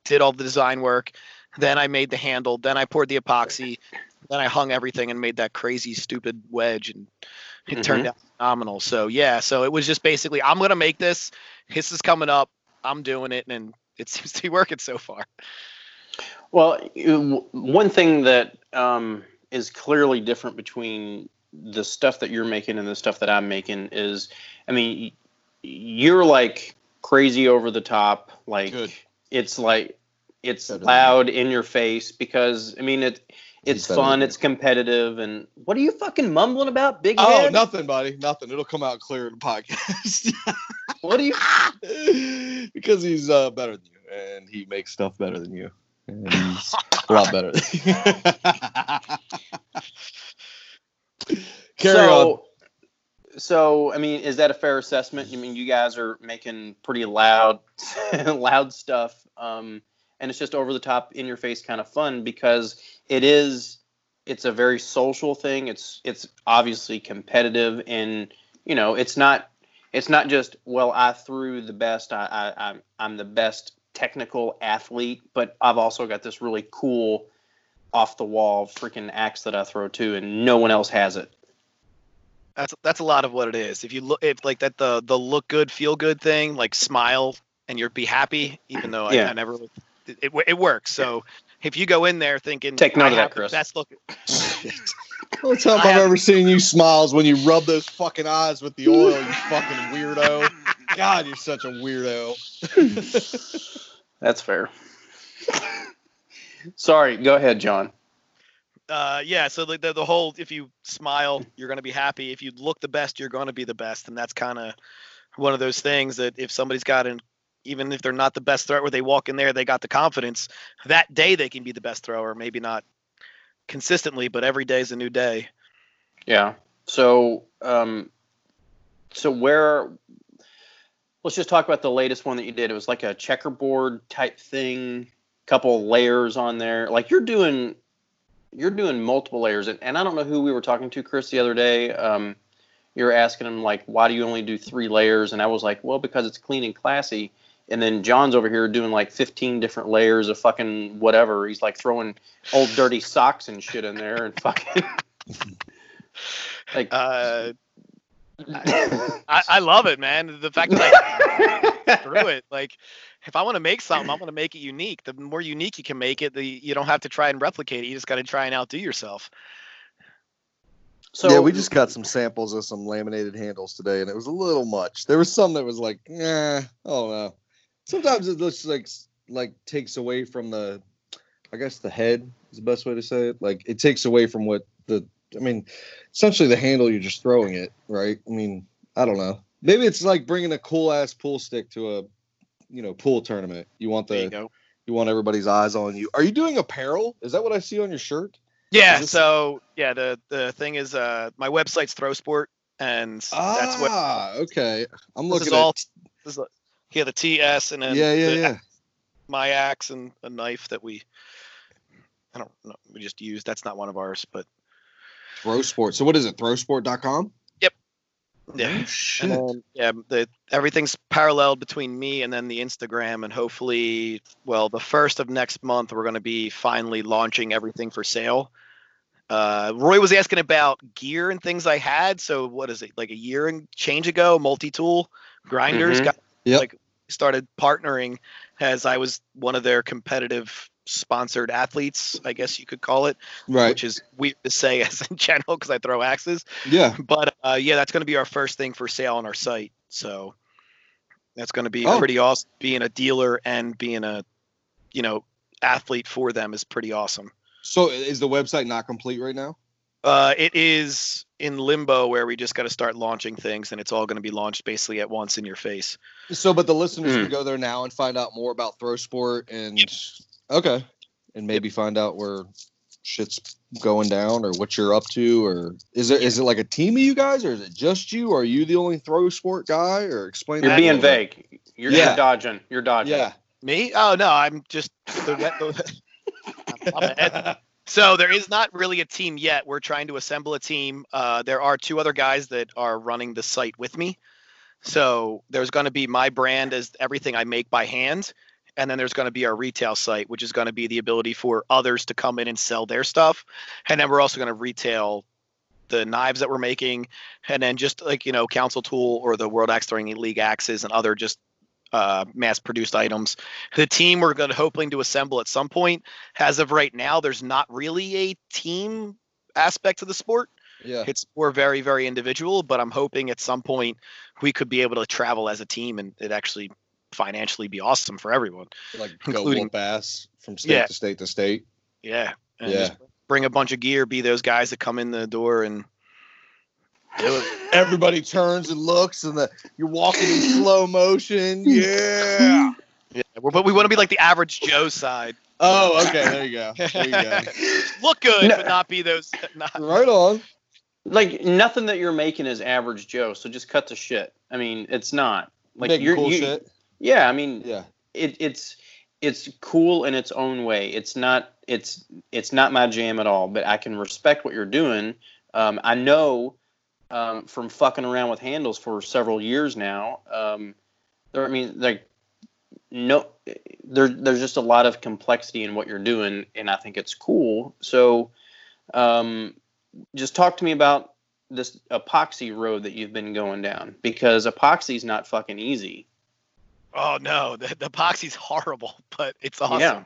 A: did all the design work. Then I made the handle. Then I poured the epoxy. Then I hung everything and made that crazy stupid wedge, and it turned mm-hmm. out phenomenal. So yeah, so it was just basically I'm gonna make this. This is coming up. I'm doing it, and it [LAUGHS] seems to be working so far.
C: Well, one thing that um, is clearly different between the stuff that you're making and the stuff that I'm making is, I mean, you're like crazy over the top, like
B: Good.
C: it's like it's
B: Better
C: loud in your face because I mean it. It's fun. It's competitive. And what are you fucking mumbling about, big
B: Oh,
C: head?
B: nothing, buddy. Nothing. It'll come out clear in the podcast.
C: What are you? [LAUGHS]
B: because he's uh, better than you, and he makes stuff better than you, he's a lot better. [LAUGHS] Carry
C: so,
B: on.
C: So, I mean, is that a fair assessment? I mean, you guys are making pretty loud, [LAUGHS] loud stuff, um, and it's just over the top, in your face kind of fun because it is. It's a very social thing. It's it's obviously competitive, and you know, it's not it's not just well, I threw the best. I, I I'm I'm the best technical athlete, but I've also got this really cool, off the wall freaking axe that I throw too, and no one else has it.
A: That's that's a lot of what it is. If you look, if like that the the look good, feel good thing, like smile and you're be happy, even though I,
C: Yeah.
A: I never, it, it, it works. So if you go in there thinking,
C: Take note of that, Chris.
A: Best look. [LAUGHS] [LAUGHS]
B: The only time
A: I
B: I've
A: have-
B: ever seen you [LAUGHS] smile is when you rub those fucking eyes with the oil, you fucking weirdo. [LAUGHS] God, you're such a weirdo. [LAUGHS]
C: That's fair. Sorry, go ahead, John.
A: uh, yeah. So the, the the whole, if you smile, you're gonna be happy. If you look the best, you're gonna be the best, and that's kind of one of those things that if somebody's got an even if they're not the best thrower, they walk in there, they got the confidence. That day they can be the best thrower. Maybe not consistently, but every day is a new day.
C: Yeah. So, um, so where? Let's just talk about the latest one that you did. It was like a checkerboard type thing, couple layers on there. Like you're doing, you're doing multiple layers, and, and I don't know who we were talking to, Chris, the other day. Um, you're asking him like, why do you only do three layers? And I was like, well, because it's clean and classy. And then John's over here doing like 15 different layers of fucking whatever. He's like throwing old dirty socks and shit in there and fucking [LAUGHS] like
A: Uh, [LAUGHS] I, I love it, man. The fact that I [LAUGHS] through it, like, if I want to make something, I want to make it unique. The more unique you can make it, the you don't have to try and replicate it. You just got to try and outdo yourself.
C: so
B: yeah, we just got some samples of some laminated handles today, and it was a little much. There was some that was like, eh, I don't know. Sometimes it looks like like takes away from the, I guess the head is the best way to say it. Like it takes away from what the, I mean, essentially the handle you're just throwing it, right? I mean, I don't know. Maybe it's like bringing a cool ass pool stick to a, you know, pool tournament. You want the
A: you
B: you want everybody's eyes on you. Are you doing apparel? Is that what I see on your shirt?
A: Yeah.
B: This-
A: So yeah, the the thing is, uh, my website's Throwsport, and that's what
B: Ah, okay. I'm
A: this
B: looking
A: is
B: at.
A: all. This is, like- yeah, the TS and then
B: yeah, yeah,
A: the,
B: yeah.
A: my axe and a knife that we. I don't know. We just used. That's not one of ours, but
B: Throw Sport. So what is it? Throwsport.com?
A: yeah.
B: Oh, shit.
A: And then, yeah, the everything's paralleled between me and then the Instagram, and hopefully, well, the first of next month, we're going to be finally launching everything for sale. Uh, Roy was asking about gear and things I had. So what is it like a year and change ago? Multi-tool grinders
C: Mhm.
A: got
B: Yep.
A: like started partnering as I was one of their competitive sponsored athletes, I guess you could call it,
B: right.
A: which is weird to say [LAUGHS] as in general because I throw axes
B: Yeah.
A: but uh, yeah, that's going to be our first thing for sale on our site. So That's going to be
B: Oh.
A: pretty awesome. Being a dealer and being a, you know, athlete for them is pretty awesome.
B: So is the website not complete right now?
A: Uh, it is in limbo where we just got to start launching things, and it's all going to be launched basically at once in your face.
B: So, but the listeners
C: Hmm.
B: can go there now and find out more about Throw Sport and okay, and maybe find out where shit's going down or what you're up to, or is it is it like a team of you guys, or is it just you? Or are you the only Throw Sport guy? Or explain.
C: You're
B: that
C: being
B: little bit.
C: vague. You're,
B: Yeah.
C: you're dodging. You're dodging.
B: Yeah.
A: Me? Oh no, I'm just the, the [LAUGHS] I'm ahead. So there is not really a team yet. We're trying to assemble a team. Uh, there are two other guys that are running the site with me. So there's going to be my brand as everything I make by hand, and then there's going to be our retail site, which is going to be the ability for others to come in and sell their stuff, and then we're also going to retail the knives that we're making, and then just like you know Council Tool or the World Axe Throwing League axes and other just uh, mass-produced items the team we're going to hoping to assemble at some point. As of right now, there's not really a team aspect to the sport.
B: Yeah.
A: It's we're very, very individual, but I'm hoping at some point we could be able to travel as a team and it actually financially be awesome for everyone.
B: Like go
A: Including-
B: whoop ass from state
A: Yeah.
B: to state to state.
A: Yeah. And
B: Yeah.
A: bring a bunch of gear, be those guys that come in the door and.
B: Everybody turns and looks, and the you're walking in slow motion. [LAUGHS] Yeah.
A: Yeah. Well, But we want to be like the average Joe side.
B: Oh, okay. There you go. There you go. [LAUGHS]
A: Look good,
C: No.
A: but not be those. [LAUGHS] Not,
B: right on.
C: Like nothing that you're making is average Joe. So just cut the shit. I mean, it's not. Like
B: Making
C: you're
B: cool
C: you,
B: shit.
C: Yeah, I mean,
B: Yeah.
C: it, it's it's cool in its own way. It's not it's it's not my jam at all, but I can respect what you're doing. Um, I know um, from fucking around with handles for several years now. Um, there, I mean, like no, there there's just a lot of complexity in what you're doing, and I think it's cool. So, um, just talk to me about this epoxy road that you've been going down because epoxy's not fucking easy.
A: Oh no, the, the epoxy's horrible, [LAUGHS] but it's awesome.
C: Yeah.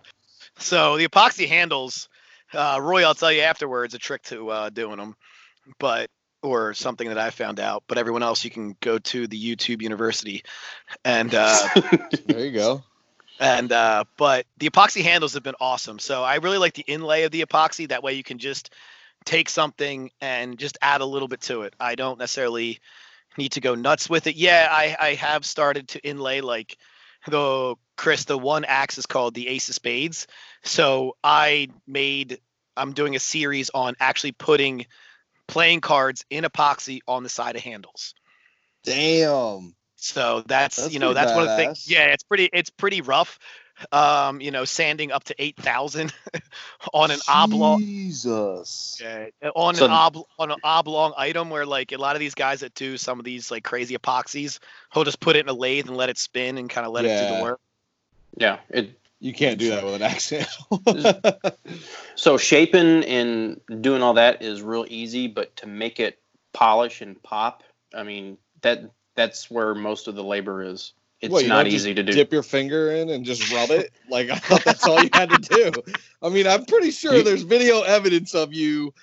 A: So the epoxy handles, uh, Roy, I'll tell you afterwards a trick to uh, doing them, but or something that I found out. But everyone else, you can go to the YouTube University, and uh, [LAUGHS]
B: There you go.
A: and uh, but the epoxy handles have been awesome. So I really like the inlay of the epoxy. That way you can just take something and just add a little bit to it. I don't necessarily need to go nuts with it. Yeah, I, I have started to inlay like the Chris, the one axe is called the Ace of Spades. So I made I'm doing a series on actually putting playing cards in epoxy on the side of handles.
B: Damn.
A: So that's,
B: That's
A: you know
B: pretty
A: that's one of the things. Yeah, it's pretty it's pretty rough. Um, you know, sanding up to eight thousand [LAUGHS] on an oblong
B: Jesus.
A: yeah, on
C: So-
A: an ob- on an oblong item where like a lot of these guys that do some of these like crazy epoxies, he'll just put it in a lathe and let it spin and kind of let it do the work.
C: yeah, it
B: You can't do that with an accent. [LAUGHS]
C: So shaping and doing all that is real easy, but to make it polish and pop, I mean that that's where most of the labor is. It's
B: you
C: not easy to do.
B: Dip your finger in and just rub it. Like I thought that's all you had to do. I mean, I'm pretty sure there's video evidence of you.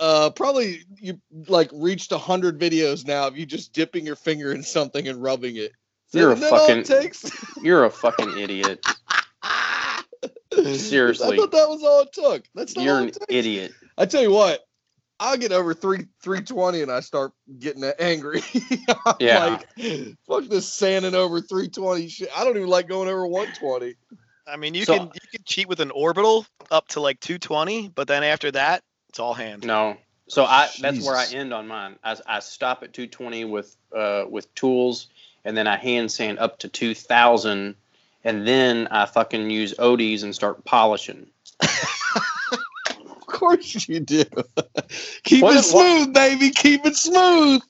B: Uh, probably you like reached a hundred videos now of you just dipping your finger in something and rubbing it.
C: You're a
B: Isn't
C: fucking-? You're a fucking idiot. [LAUGHS] Seriously. [LAUGHS]
B: I thought that was all it took. That's not
C: You're
B: all
C: an
B: takes.
C: idiot.
B: I tell you what, I'll get over three three twenty and I start getting angry. [LAUGHS]
C: Yeah.
B: like, fuck this sanding over three twenty shit. I don't even like going over one twenty.
A: I mean, you
C: So-
A: can you can cheat with an orbital up to like 220, but then after that, it's all hand.
C: No. So I that's where I end on mine. I, I stop at 220 with uh with tools, and then I hand sand up to 2000, and then I fucking use ODs and start polishing.
B: Of course you do. [LAUGHS] Keep
C: What
B: it
C: is- what-
B: smooth, baby. Keep it smooth.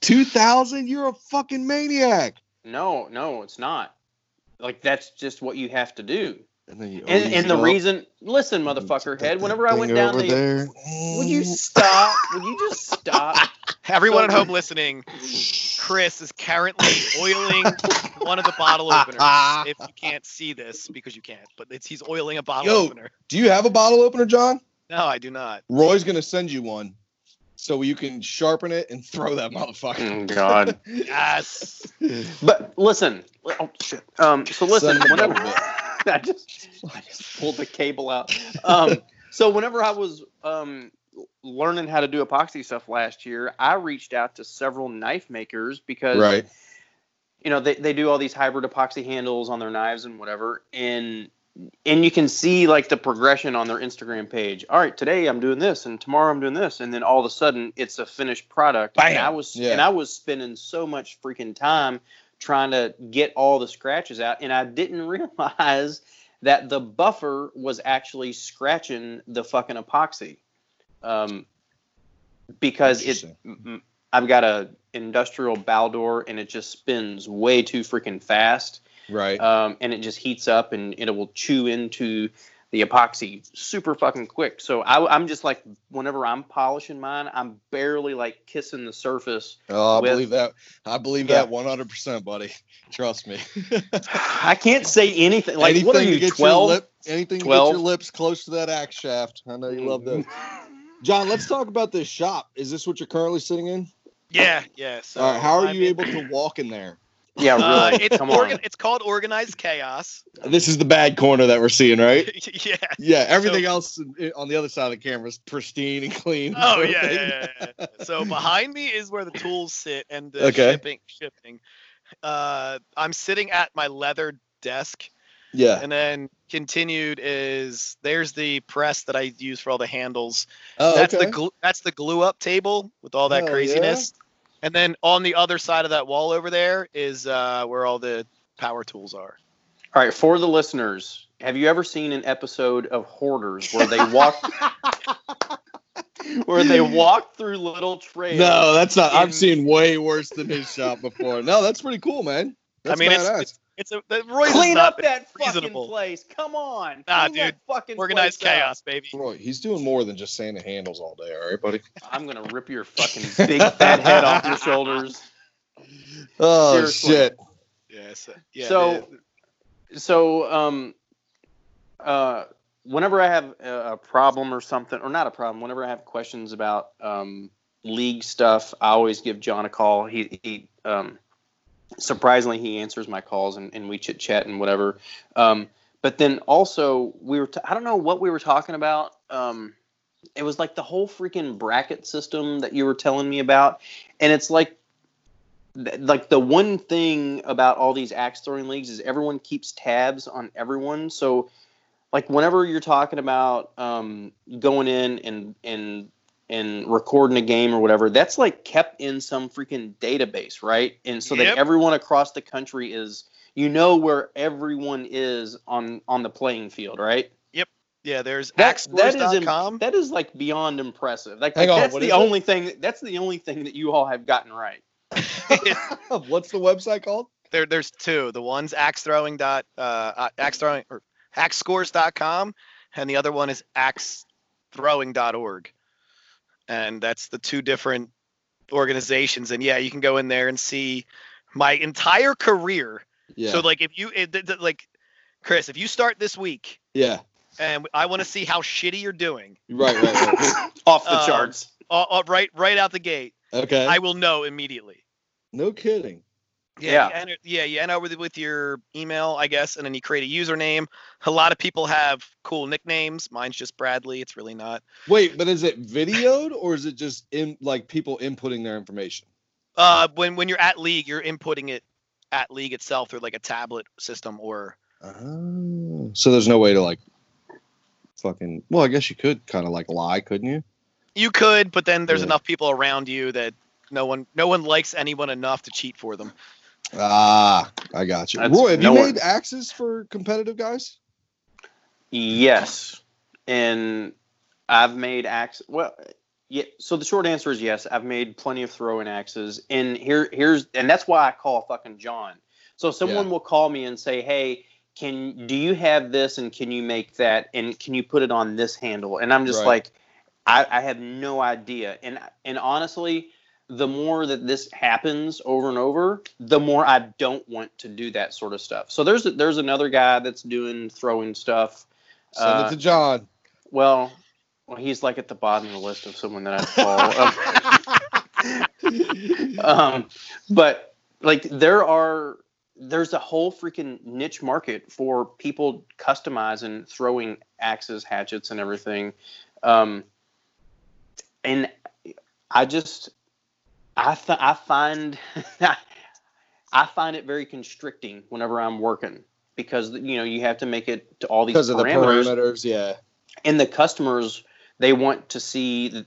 B: Two thousand. You're a fucking maniac.
C: No, no, it's not. Like that's just what you have to do.
B: And then you
C: And, and the
B: go,
C: reason, listen,
B: "Put
C: motherfucker
B: that
C: head. Whenever I went down
B: over
C: there,
B: there.
C: would you stop? would you just stop? [LAUGHS]
A: Everyone at home listening, Chris is currently oiling one of the bottle [LAUGHS] openers. if you can't see this, because you can't, but it's he's oiling a bottle
B: Yo.
A: opener.
B: Do you have a bottle opener, John?
A: No, I do not.
B: Roy's gonna send you one. so you can sharpen it and throw that motherfucker.
C: Oh, God. [LAUGHS]
A: Yes.
C: But listen, oh shit. Um, so listen,
B: Son
C: whenever
B: bitch. [LAUGHS]
C: I just I just pulled the cable out. Um, so whenever I was um learning how to do epoxy stuff last year, I reached out to several knife makers because
B: right.
C: you know they, they do all these hybrid epoxy handles on their knives and whatever and and you can see like the progression on their instagram page all right today i'm doing this and tomorrow i'm doing this and then all of a sudden it's a finished product and i was
B: Yeah.
C: and i was spending so much freaking time trying to get all the scratches out and i didn't [LAUGHS] realize that the buffer was actually scratching the fucking epoxy um, because it I've got a industrial Baldor and it just spins way too freaking fast.
B: Right.
C: Um, and it just heats up and it will chew into the epoxy super fucking quick. So I, I'm just like, whenever I'm polishing mine, I'm barely like kissing the surface.
B: oh, I
C: with-
B: believe that. I believe
C: Yeah.
B: that 100%, buddy. [LAUGHS] Trust me.
C: I can't say anything. Like,
B: anything
C: what are
B: to
C: you,
B: get
C: 12?
B: your lip, anything to get your lips close to that axe shaft. I know you love mm-hmm. that. John, let's talk about this shop. Is this what you're currently sitting in?
A: Yeah, yeah. So
B: All right. How are
A: I'm
B: you
A: in-
B: able to walk in there?
C: Yeah, really.
A: Uh, it's
C: Come
A: organ-
C: on.
A: it's called organized chaos.
B: This is the bad corner that we're seeing, right? [LAUGHS]
A: yeah.
B: Yeah. Everything else on the other side of the camera is pristine and clean.
A: Oh yeah, [LAUGHS] yeah, yeah, yeah. So behind me is where the tools sit and the
B: Okay.
A: shipping shipping. Uh, I'm sitting at my leather desk,
B: yeah.
A: and then continued is there's the press that I use for all the handles.
B: Oh,
A: that's
B: okay.
A: the glue, that's the glue up table with all that
B: Hell
A: craziness. And then on the other side of that wall over there is uh, where all the power tools are.
C: All right, for the listeners, have you ever seen an episode of Hoarders where they walk [LAUGHS] where they walk through little trails?
B: No, that's not.
C: in-
B: I've seen way worse than his shop before. No, that's pretty cool, man. That's
A: I mean,
B: badass.
A: it's, it's it's a the Roy's
C: Clean up that fucking place. Come on.
A: Nah,
C: Clean that
A: dude.
C: fucking
A: organized
C: place up.
A: chaos, baby.
B: Roy, he's doing more than just sanding handles all day. All right, buddy.
C: I'm gonna rip your fucking big fat head off your shoulders. [LAUGHS]
B: Oh
C: Seriously.
B: shit.
A: Yes. Yeah.
C: So-
A: the-
C: So, um, uh, whenever I have a, a problem or something, or not a problem, whenever I have questions about um, league stuff, I always give John a call. He, he um, surprisingly, he answers my calls and, and we chit chat and whatever. Um, but then also, we were, t- I don't know what we were talking about. Um, it was like the whole freaking bracket system that you were telling me about. And it's like, th- like the one thing about all these axe throwing leagues is everyone keeps tabs on everyone. So, like whenever you're talking about um, going in and and and recording a game or whatever, that's like kept in some freaking database, right? And so
A: Yep.
C: that everyone across the country is, you know, where everyone is on on the playing field, right? Yep.
A: Yeah. There's
C: That, that is im-
A: axescores.com.
C: that is like beyond impressive. Like,
B: Hang
C: like,
B: on,
C: that's the
B: is it?
C: only thing. That's the only thing that you all have gotten right. [LAUGHS] [LAUGHS]
B: What's the website called?
A: there, there's two. The one's axe throwing dot uh, uh, axe throwing or axescores.com, and the other one is axethrowing.org. And that's the two different organizations. And yeah, you can go in there and see my entire career.
B: Yeah.
A: So like if you it, th- th- like Chris, if you start this week
B: yeah.
A: and I want to see how shitty you're doing,
B: Right. Right. right. [LAUGHS]
C: Off the
A: Um,
C: charts.
A: uh, uh, right right out the gate,
B: Okay.
A: I will know immediately.
B: no kidding.
A: Yeah,
C: Yeah.
A: You enter, yeah, you enter with with your email, I guess, and then you create a username. A lot of people have cool nicknames. Mine's just Bradley. It's really not.
B: Wait, but is it videoed or is it just in like people inputting their information?
A: Uh, when when you're at League, you're inputting it at League itself through like a tablet system or
B: Oh. So there's no way to like fucking. Well, I guess you could kind of like lie, couldn't you?
A: you could, but then there's
B: Yeah.
A: enough people around you that no one no one likes anyone enough to cheat for them.
B: Ah, I got you.
C: That's-
B: Roy, have
C: no
B: you
C: one-
B: made axes for competitive guys?
C: Yes, and I've made axes. Well, yeah. So the short answer is yes. I've made plenty of throwing axes, and here, here's, and that's why I call fucking John. So someone
B: Yeah.
C: will call me and say, "Hey, can do you have this, and can you make that, and can you put it on this handle?" And I'm just
B: Right.
C: like, I, I have no idea, and and honestly. The more that this happens over and over, the more I don't want to do that sort of stuff. So there's there's another guy that's doing throwing stuff
B: Send
C: Uh,
B: it to John.
C: well, Well, he's like at the bottom of the list of someone that I follow. um, [LAUGHS] [LAUGHS] um, but like there are there's a whole freaking niche market for people customizing throwing axes, hatchets, and everything. Um, and I just I th- I find [LAUGHS] I find it very constricting whenever I'm working because you know you have to make it to all these
B: because of the
C: parameters,
B: parameters. Yeah.
C: and the customers they want to see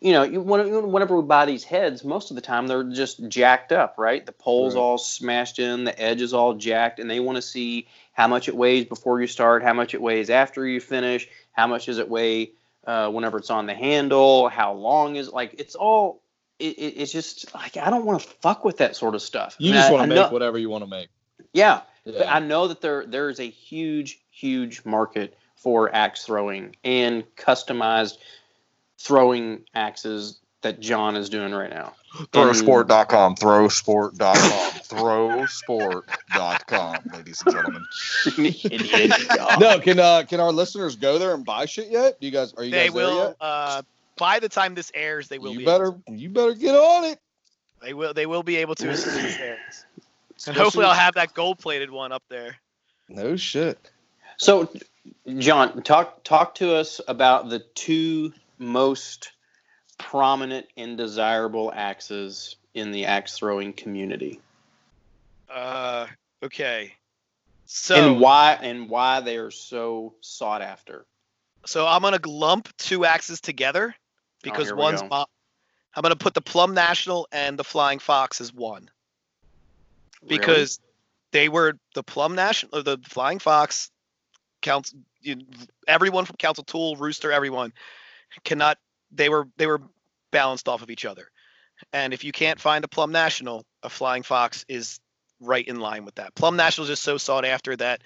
C: you know you, whenever we buy these heads most of the time they're just jacked up right the poles
B: Right.
C: all smashed in the edge is all jacked and they want to see how much it weighs before you start how much it weighs after you finish how much does it weigh uh, whenever it's on the handle how long is like it's all it, it, it's just like i don't want to fuck with that sort of stuff
B: You
C: I mean,
B: just want
C: I
B: to
C: know-
B: make whatever you want to make.
C: yeah
B: Yeah.
C: but I know that there there is a huge, huge market for axe throwing and customized throwing axes that John is doing right now.
B: Throwsport.com, throwsport.com, throwsport.com, ladies and gentlemen. [LAUGHS] No, can uh, can our listeners go there and buy shit yet? Do you guys are you
A: they
B: guys there
A: will.
B: yet?
A: Uh, by the time this airs, they will.
B: You
A: be
B: better
A: Able to.
B: you better get on it.
A: They will. They will be able to as soon as this airs. [LAUGHS] And hopefully, I'll have that gold-plated one up there.
B: No shit.
C: So, John, talk talk to us about the two most prominent and desirable axes in the axe throwing community,
A: Uh, okay. So,
C: and why and why they are so sought after.
A: so I'm gonna lump two axes together Oh, because
C: here we
A: one's
C: go.
A: mo- I'm gonna put the Plumb National and the Flying Fox as one
C: Really?
A: because they were the Plumb National, or the Flying Fox, Council, you, everyone from Council Tool, Rooster, everyone cannot. They were they were balanced off of each other, and if you can't find a Plumb National, a Flying Fox is right in line with that. Plumb National is just so sought after that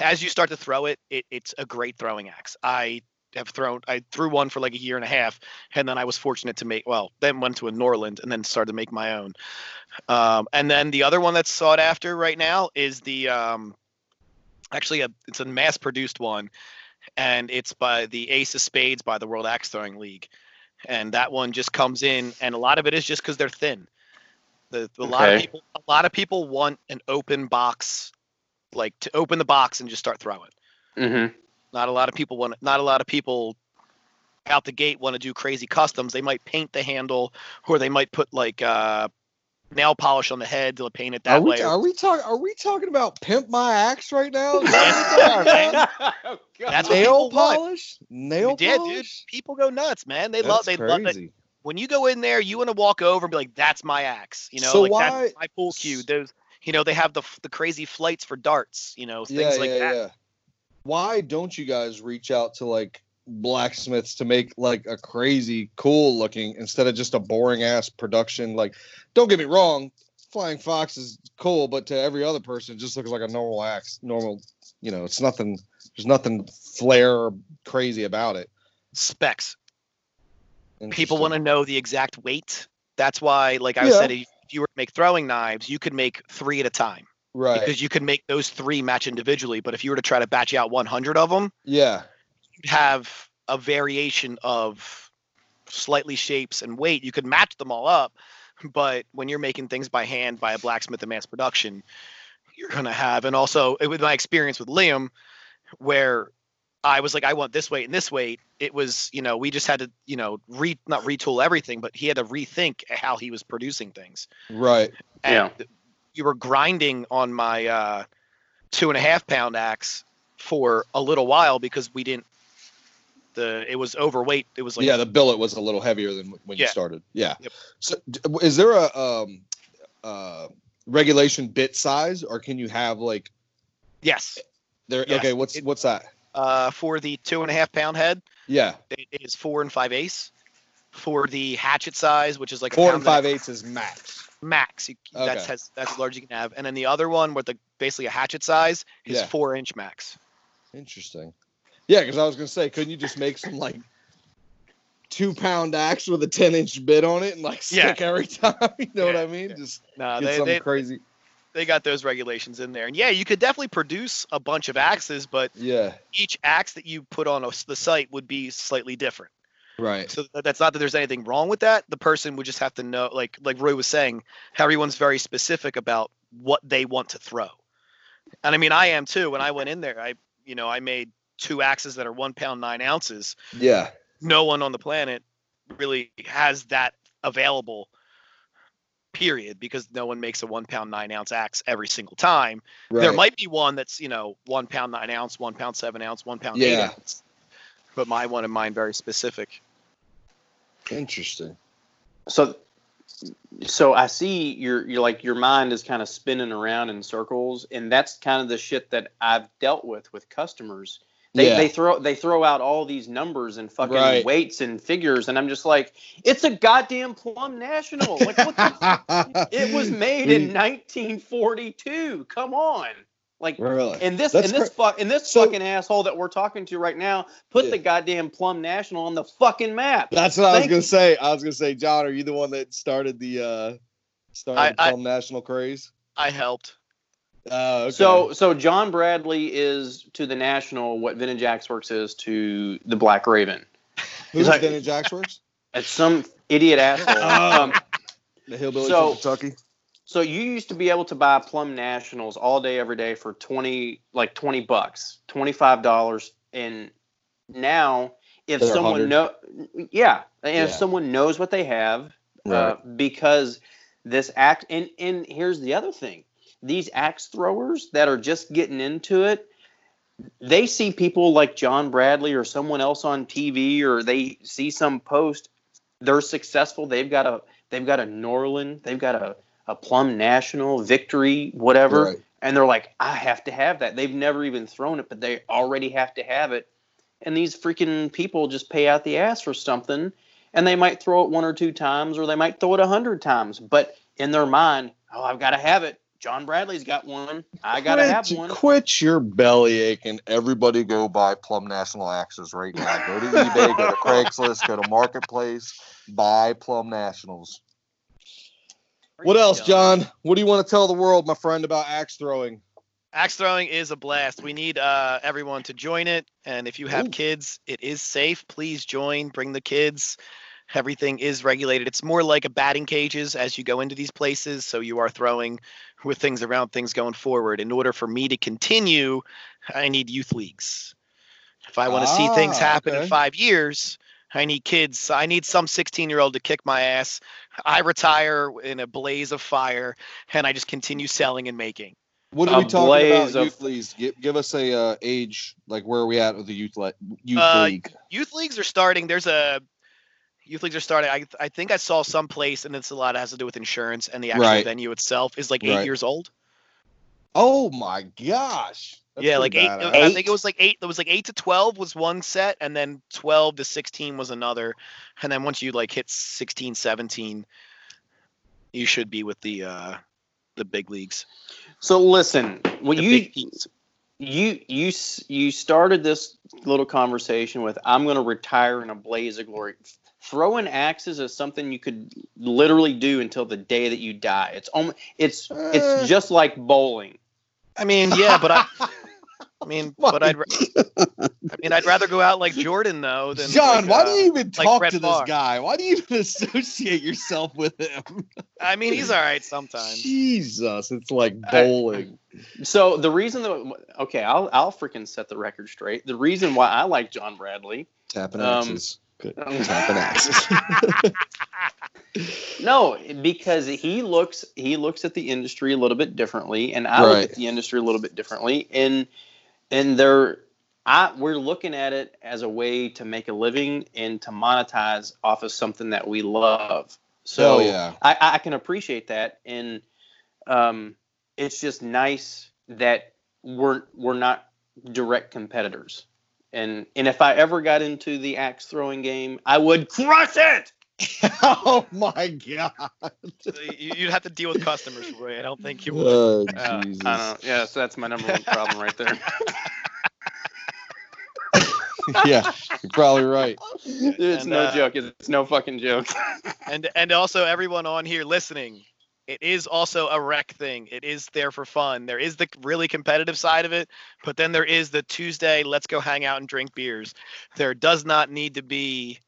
A: as you start to throw it, it it's a great throwing axe. I have thrown I threw one for like a year and a half, and then I was fortunate to make well, then went to a Norlund and then started to make my own. Um, and then the other one that's sought after right now is the um, actually a it's a mass produced one, and it's by the Ace of Spades by the World Axe Throwing League, and that one just comes in, and a lot of it is just because they're thin. The, a lot of
C: Okay.
A: people a lot of people want an open box, like to open the box and just start throwing.
C: Mm-hmm.
A: Not a lot of people want. Not a lot of people out the gate want to do crazy customs. They might paint the handle, or they might put like uh, nail polish on the head to paint it that
B: Are we,
A: way.
B: are we talking are we talking about pimp my axe right now? Is
A: Yes,
B: that what we're [LAUGHS] about? [LAUGHS]
C: oh,
A: That's what
B: nail
A: people want.
B: polish? Nail
A: yeah, dude,
B: polish?
A: people go nuts, man. They
B: That's
A: love. They love it. When you go in there, you want to walk over and be like, "That's my axe." You know,
B: So
A: like
B: why-
A: that's my pool cue. Those, you know, they have the the crazy flights for darts. You know, things
B: yeah,
A: like
B: yeah,
A: that.
B: Why don't you guys reach out to like blacksmiths to make like a crazy cool looking instead of just a boring ass production? Like, don't get me wrong, Flying Fox is cool, but to every other person, it just looks like a normal axe. Normal, you know, it's nothing. There's nothing flair or crazy about it.
A: Specs. People want to know the exact weight. That's why, like I
B: Yeah.
A: said, if you were to make throwing knives, you could make three at a time.
B: Right?
A: because you can make those three match individually. But if you were to try to batch out 100 of them,
B: yeah,
A: you'd have a variation of slightly shapes and weight. You could match them all up, but when you're making things by hand by a blacksmith in mass production, you're gonna have. And also, with my experience with Liam, where I was like, I want this weight and this weight. It was, you know, we just had to, you know, re not retool everything, but he had to rethink how he was producing things
B: right.
A: and you were grinding on my uh, two and a half pound axe for a little while because we didn't the it was overweight it was like
B: yeah, the billet was a little heavier than when you started. Yeah.
A: Yep.
B: So, is there a um, uh, regulation bit size, or can you have like
A: yes
B: there?
A: Yes,
B: okay, what's
A: it-
B: what's that?
A: uh, for the two and a half pound head
B: Yeah,
A: it is four and five ace for the hatchet size which is like
B: four and five eighths is max.
A: Max you, that's
B: Okay.
A: has that's as large as you can have and then the other one with the basically a hatchet size is
B: Yeah.
A: four inch max
B: Interesting. Yeah, because I was gonna say, couldn't you just make some like two pound axe with a ten inch bit on it and like
A: Yeah.
B: stick every [LAUGHS] time? You know what I mean?
A: yeah.
B: Just
A: no
B: get
A: they,
B: something
A: they,
B: crazy.
A: they got those regulations in there. And yeah, you could definitely produce a bunch of axes, but
B: Yeah.
A: each axe that you put on a, the site would be slightly different.
B: Right.
A: So that's not that there's anything wrong with that. The person would just have to know, like like Roy was saying, everyone's very specific about what they want to throw. And I mean, I am too. When I went in there, I you know I made two axes that are one pound nine ounces.
B: Yeah.
A: No one on the planet really has that available. Period, because no one makes a one pound nine ounce axe every single time.
B: Right.
A: There might be one that's you know one pound nine ounce, one pound seven ounce, one pound eight
B: Yeah.
A: ounce. But my one and mine very specific.
B: Interesting.
C: so so I see your your like your mind is kind of spinning around in circles, and that's kind of the shit that I've dealt with with customers. They,
B: Yeah.
C: they throw they throw out all these numbers and fucking
B: Right.
C: weights and figures, and I'm just like, it's a goddamn Plumb National. Like what the [LAUGHS] It was made in 1942. Come on. Like
B: really.
C: and this
B: That's
C: and this fuck and this
B: So-
C: fucking asshole that we're talking to right now put
B: Yeah.
C: the goddamn Plumb National on the fucking map.
B: That's what I was gonna
C: you.
B: say. I was gonna say, John, are you the one that started the uh started
A: I-
B: the
A: I-
B: Plumb National craze?
A: I helped.
B: Oh, okay.
C: So so John Bradley is to the National what Vintage Axe Works is to the Black Raven.
B: who's
C: like-
B: Vintage Axeworks? [LAUGHS]
C: It's some idiot asshole. [LAUGHS]
B: Oh.
C: um,
B: The hillbilly
C: So-
B: from Kentucky.
C: So you used to be able to buy Plumb Nationals all day every day for 20 like 20 bucks, $25 and now if
B: They're
C: someone
B: 100.
C: know yeah, and if someone knows what they have uh, because this act and and here's the other thing. These axe throwers that are just getting into it they see people like john bradley or someone else on tv or they see some post. They're successful. They've got a they've got a norlund. They've got a, a plumb national victory whatever
B: Right.
C: and they're like i have to have that they've never even thrown it but they already have to have it and these freaking people just pay out the ass for something and they might throw it one or two times or they might throw it a hundred times but in their mind oh i've got to have it john bradley's got one i gotta have one
B: Quit your belly aching. Everybody go buy Plumb National Axes right now. Go to eBay, go to [LAUGHS] Craigslist, go to Marketplace, buy Plumb Nationals. What else, John? What do you want to tell the world, my friend, about axe throwing?
A: Axe throwing is a blast. We need uh, everyone to join it. And if you have
B: Ooh.
A: kids, it is safe. Please join. Bring the kids. Everything is regulated. It's more like a batting cages as you go into these places. So you are throwing with things around things going forward. In order for me to continue, I need youth leagues. If I want to see things
B: Ah,
A: happen
B: okay.
A: in five years, I need kids. I need some 16 year old to kick my ass. I retire in a blaze of fire and I just continue selling and making.
B: What
C: A
B: are we talking about?
C: of-
B: Youth leagues. Give, give us a uh, age, like where are we at with the youth le- youth
A: Uh,
B: league?
A: youth leagues are starting. There's a youth leagues are starting. I I think I saw some place, and it's a lot has to do with insurance and the actual
B: Right.
A: venue itself is like eight
B: Right.
A: years old.
B: Oh my gosh! That's
A: yeah, like
B: pretty
A: eight. I think it was like eight. It was like eight to twelve was one set, and then twelve to sixteen was another. And then once you like hit 16, 17, you should be with the uh the big leagues.
C: so listen when
A: The
C: you you you you started this little conversation with i'm going to retire in a blaze of glory throwing axes is something you could literally do until the day that you die it's only it's
B: Uh.
C: it's just like bowling
A: I mean, yeah, but I. [LAUGHS] I mean, [LAUGHS]
B: My
A: but I'd. ra- I mean, I'd rather go out like Jordan though than
B: John,
A: like,
B: why
A: uh,
B: do you even
A: like
B: talk
A: Brett
B: to this
A: Favre.
B: guy? Why do you even [LAUGHS] associate yourself with him?
A: I mean, he's all right sometimes.
B: Jesus, it's like bowling.
C: so the reason that okay i'll i'll freaking set the record straight the reason why i like john bradley
B: Tapping
C: Um,
B: axes. Good.
C: um,
B: Tapping axes. [LAUGHS]
C: No, because he looks he looks at the industry a little bit differently, and I
B: Right.
C: look at the industry a little bit differently, and and they're I we're looking at it as a way to make a living and to monetize off of something that we love. So
B: Hell yeah.
C: I, I can appreciate that, and um, it's just nice that we're we're not direct competitors. And and if I ever got into the axe throwing game, I would crush it. [LAUGHS]
B: oh my god.
A: You- You'd have to deal with customers, Roy. I don't think you would.
B: Oh,
C: Uh,
B: Jesus.
C: I don't. Yeah, so that's my number one problem right there. [LAUGHS]
B: yeah, you're probably right.
C: it's
A: And,
C: no
A: uh,
C: joke. It's, it's no fucking joke. [LAUGHS]
A: And and also everyone on here listening, it is also a rec thing. It is there for fun. There is the really competitive side of it, but then there is the Tuesday, let's go hang out and drink beers. There does not need to be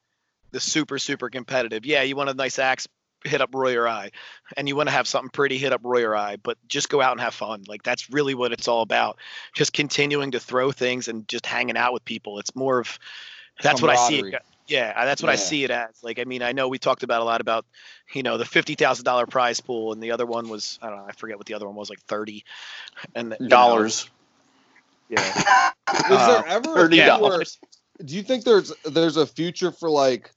A: the super, super competitive. Yeah, you want a nice axe, hit up Roy or I, and you want to have something pretty, hit up Roy or I, but just go out and have fun. Like that's really what it's all about. Just continuing to throw things and just hanging out with people. It's more of that's what I see. It, yeah, that's what I see it as. Like, I mean, I know we talked about a lot about, you know, the fifty thousand dollar prize pool, and the other one was I don't know, I forget what the other one was, like thirty, and you know,
C: Dollars.
A: yeah,
B: Is
A: Uh,
B: there ever a
C: Thirty
B: where-
C: dollars.
B: do you think there's there's a future for like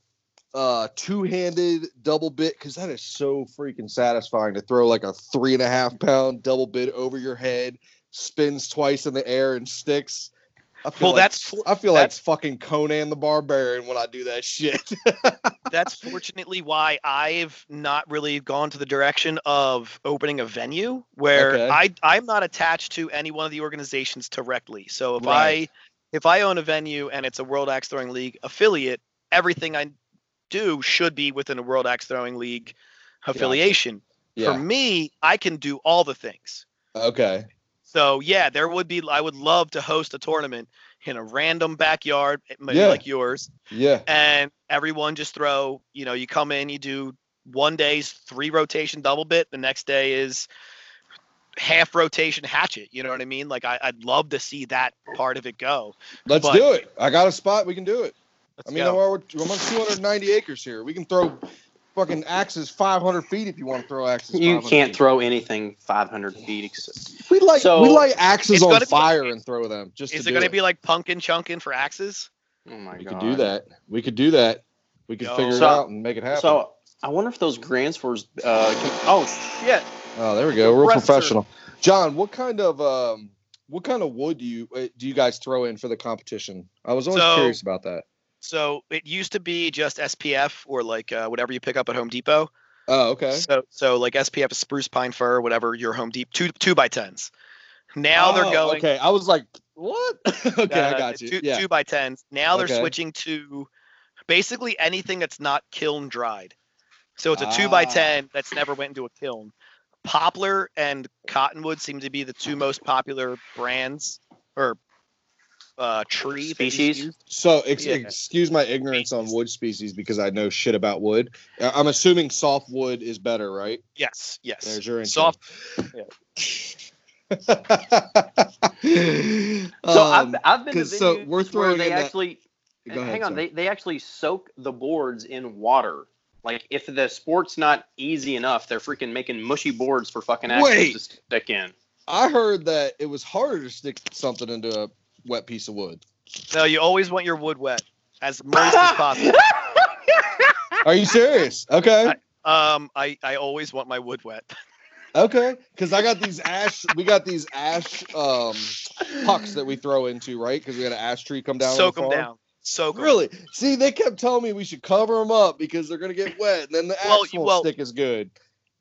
B: uh two-handed double bit because that is so freaking satisfying to throw like a three and a half pound double bit over your head spins twice in the air and sticks I feel
A: Well,
B: like,
A: that's
B: I feel like
A: that's-
B: fucking Conan the Barbarian when I do that shit. [LAUGHS]
A: that's fortunately why I've not really gone to the direction of opening a venue where
B: Okay.
A: I I'm not attached to any one of the organizations directly. So if
B: Right.
A: I if I own a venue and it's a World Axe Throwing League affiliate, everything I do should be within a World Axe Throwing League affiliation.
B: yeah.
A: For me, I can do all the things.
B: Okay.
A: So yeah, there would be. I would love to host a tournament in a random backyard, eh, maybe
B: Yeah.
A: like yours,
B: Yeah.
A: and everyone just throw. You know, you come in, you do one day's three rotation double bit. The next day is half rotation hatchet. You know what I mean? Like I, I'd love to see that part of it go.
B: Let's
A: But-
B: do it. I got a spot. We can do it.
A: Let's
B: I mean,
A: go.
B: we're, I'm on 290 acres here. We can throw fucking axes 500 feet if you want to throw axes.
C: You can't
B: feet.
C: throw anything 500 feet.
B: We like
C: So-
B: we like axes
A: It's
B: on
A: gonna be-
B: fire and throw them. Just
A: is
B: to
A: it going to be like pumpkin chunkin for axes?
C: oh my
B: We
C: god.
B: could do that. We could do that. We could
A: Yo.
B: figure it out and make it happen.
C: So I wonder if those Grand Tours. Uh, can, oh shit!
B: oh, there we go. Real
C: compressor.
B: professional. John, what kind of um, what kind of wood do you uh, do you guys throw in for the competition? I was always
A: So-
B: curious about that.
A: So it used to be just SPF or like uh, whatever you pick up at Home Depot.
B: Oh, okay.
A: So so like SPF is spruce pine fir, whatever your Home Depot two two by tens. Now they're
B: Oh,
A: going
B: Okay, I was like, what? [LAUGHS] okay, I
A: uh,
B: got you.
A: Two,
B: yeah.
A: two by tens. Now they're
B: Okay.
A: switching to basically anything that's not kiln dried. So it's a two by
B: Ah.
A: ten that's never went into a kiln. Poplar and cottonwood seem to be the two most popular brands or uh, tree
C: Species?
B: So ex-
A: Yeah.
B: excuse my ignorance on wood species because I know shit about wood. Uh, I'm assuming soft wood is better, right?
A: Yes, yes.
B: There's your intro.
A: soft. [LAUGHS]
C: So
B: Um,
C: I've, I've been to
B: 'cause so we're
C: where
B: throwing
C: they
B: in that-
C: actually
B: Go ahead,
C: hang on
B: sorry.
C: they, they actually soak the boards in water. Like if the sport's not easy enough, they're freaking making mushy boards for fucking axes
B: Wait.
C: to stick in.
B: I heard that it was harder to stick something into a wet piece of wood.
A: No, you always want your wood wet as moist as possible. [LAUGHS]
B: Are you serious? Okay.
A: Um, I I always want my wood wet. [LAUGHS]
B: Okay. Because I got these ash. We got these ash um pucks that we throw into, right? Because we had an ash tree come down.
A: Soak
B: the
A: them
B: farm.
A: down. Soak.
B: Really? See, they kept telling me we should cover them up because they're gonna get wet, and then the axe
A: Well,
B: won't
A: well-
B: stick as good.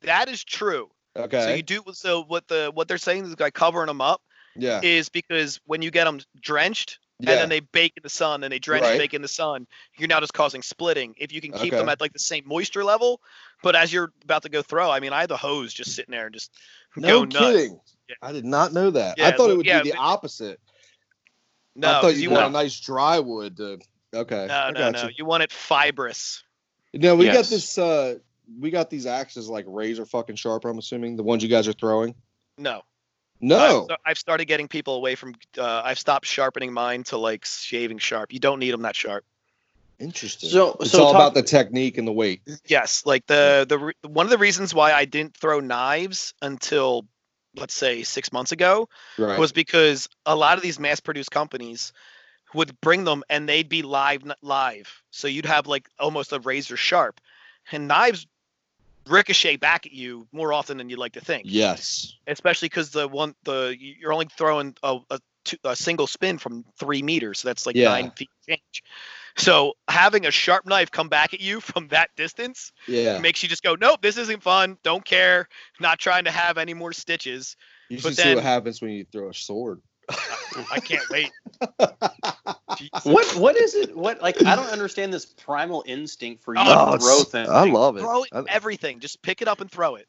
A: That is true.
B: Okay.
A: So you do. So what the what they're saying is by covering them up
B: yeah.
A: is because when you get them drenched
B: yeah.
A: and then they bake in the sun, and they drench
B: Right.
A: and bake in the sun, you're now just causing splitting. If you can keep
B: Okay.
A: them at like the same moisture level, but as you're about to go throw, I mean, I had the hose just sitting there and just
B: no
A: go nuts.
B: kidding.
A: Yeah.
B: I did not know that. I thought it would
A: yeah,
B: be the
A: but-
B: opposite.
A: No,
B: I thought
A: 'cause
B: you
A: you
B: want
A: want
B: a nice dry wood to. Okay.
A: no,
B: I
A: no,
B: got
A: no.
B: you.
A: You want it fibrous.
B: No, we got this. uh We got these axes like razor fucking sharp. I'm assuming the ones you guys are throwing.
A: No.
B: No.
A: I've, I've started getting people away from. Uh, I've stopped sharpening mine to like shaving sharp. You don't need them that sharp.
B: Interesting.
C: So
B: it's
C: so
B: all
C: talk-
B: about the technique and the weight.
A: Yes, like the the re- one of the reasons why I didn't throw knives until let's say 6 months ago
B: Right.
A: was because a lot of these mass-produced companies would bring them and they'd be live live. So you'd have like almost a razor sharp. And knives ricochet back at you more often than you'd like to think.
B: yes.
A: Especially cuz the one the you're only throwing a a, two, a single spin from 3 meters. So that's like
B: Yeah.
A: 9 feet change. So having a sharp knife come back at you [LAUGHS] from that distance
B: Yeah.
A: makes you just go, nope, this isn't fun. Don't care. Not trying to have any more stitches.
B: You
A: but
B: should see what happens when you throw a sword. [LAUGHS]
A: I can't wait. Jesus.
C: what what is it? What like I don't understand this primal instinct for you
A: Oh,
C: to throw things.
B: I love
A: Throw it,
B: I-
A: everything. Just pick it up and throw it.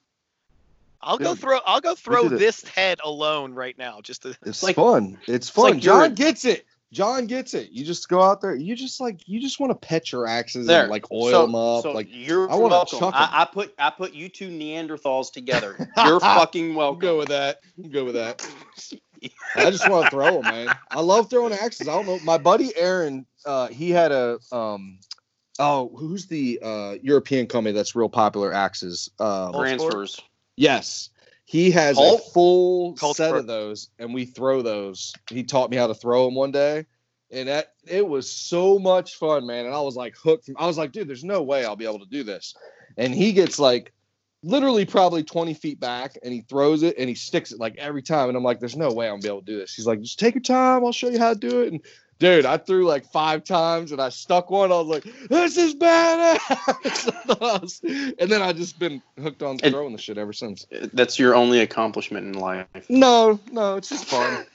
A: I'll go throw. I'll go throw
B: did it.
A: this head alone right now. Just to.
B: It's
C: like-
B: fun. It's fun.
C: like
B: John gets it. John gets it. You just go out there. You just like you just want to pet your axes
C: There,
B: and like oil
C: so,
B: them up.
C: so
B: like
C: you're
B: I wanna
C: welcome.
B: chuck 'em.
C: I, I put I put you two Neanderthals together. [LAUGHS] You're fucking welcome.
B: go with that. Go with that. [LAUGHS] I just want to throw them, man. I love throwing axes. I don't know. My buddy Aaron, uh, he had a um, oh, who's the uh European company that's real popular axes? Um,
A: Cold
C: Transfers.
B: yes, he has
C: Colt?
B: a full
A: Colt
B: set
A: Sport.
B: of those, and we throw those. He taught me how to throw them one day. And that it was so much fun, man. And I was like hooked. From, I was like, dude, there's no way I'll be able to do this. And he gets like literally probably 20 feet back and he throws it and he sticks it like every time. And I'm like, there's no way I'm gonna be able to do this. He's like, just take your time, I'll show you how to do it. And dude, I threw like five times and I stuck one. I was like, this is badass. [LAUGHS] and then I just been hooked on
C: And-
B: throwing the shit ever since.
C: That's your only accomplishment in life.
B: No, no, it's just fun.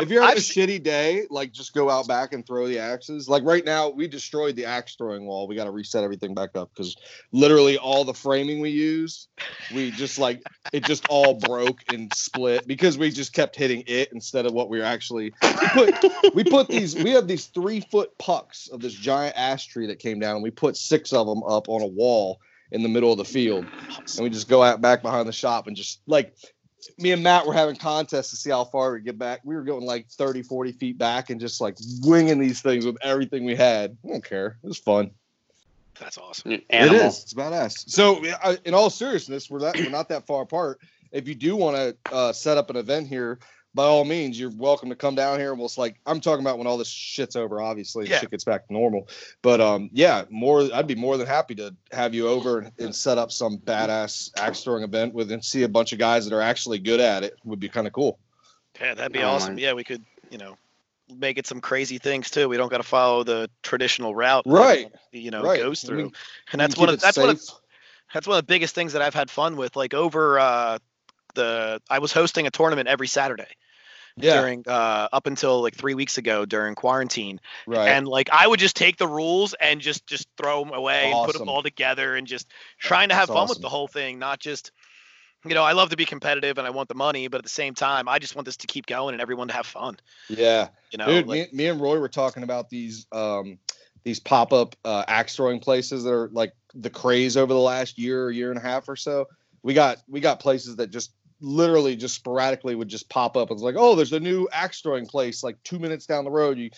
B: If you're having
A: I've
B: a
A: seen-
B: shitty day, like just go out back and throw the axes. Like right now, we destroyed the axe throwing wall. We got to reset everything back up because literally all the framing we used, we just like it just all broke and split because we just kept hitting it instead of what we were actually. We put, we put these. We have these three foot pucks of this giant ash tree that came down, and we put six of them up on a wall in the middle of the field, and we just go out back behind the shop and just like me and Matt were having contests to see how far we get back. We were going like 30, 40 feet back and just like winging these things with everything we had. I don't care. It was fun.
A: That's awesome.
C: Animal.
B: It is. It's badass. So, in all seriousness, we're that we're not that far apart. If you do want to uh, set up an event here, by all means, you're welcome to come down here. And we'll like I'm talking about when all this shit's over. Obviously,
A: Yeah.
B: shit gets back to normal. But um, yeah, more. I'd be more than happy to have you over and, and set up some badass axe throwing event with and see a bunch of guys that are actually good at it. Would be kind of cool.
A: Yeah, that'd be
C: Oh,
A: awesome.
C: my-
A: Yeah, we could, you know, make it some crazy things too. We don't got to follow the traditional route.
B: Right.
A: everyone, You know,
B: Right.
A: goes
B: I
A: through,
B: mean,
A: and that's one of
B: it
A: that's one of that's one of the biggest things that I've had fun with. Like over uh, the, I was hosting a tournament every Saturday
B: yeah.
A: during uh, up until like three weeks ago during quarantine,
B: right.
A: and like I would just take the rules and just just throw them away and put them all together and just trying to have
B: That's
A: fun with the whole thing, not just. You know, I love to be competitive and I want the money, but at the same time, I just want this to keep going and everyone to have fun.
B: yeah.
A: You know,
B: Dude,
A: like,
B: me, me and Roy were talking about these um these pop up uh, axe throwing places that are like the craze over the last year or year and a half or so. We got we got places that just literally just sporadically would just pop up. It's like, oh, there's a new axe throwing place like two minutes down the road. You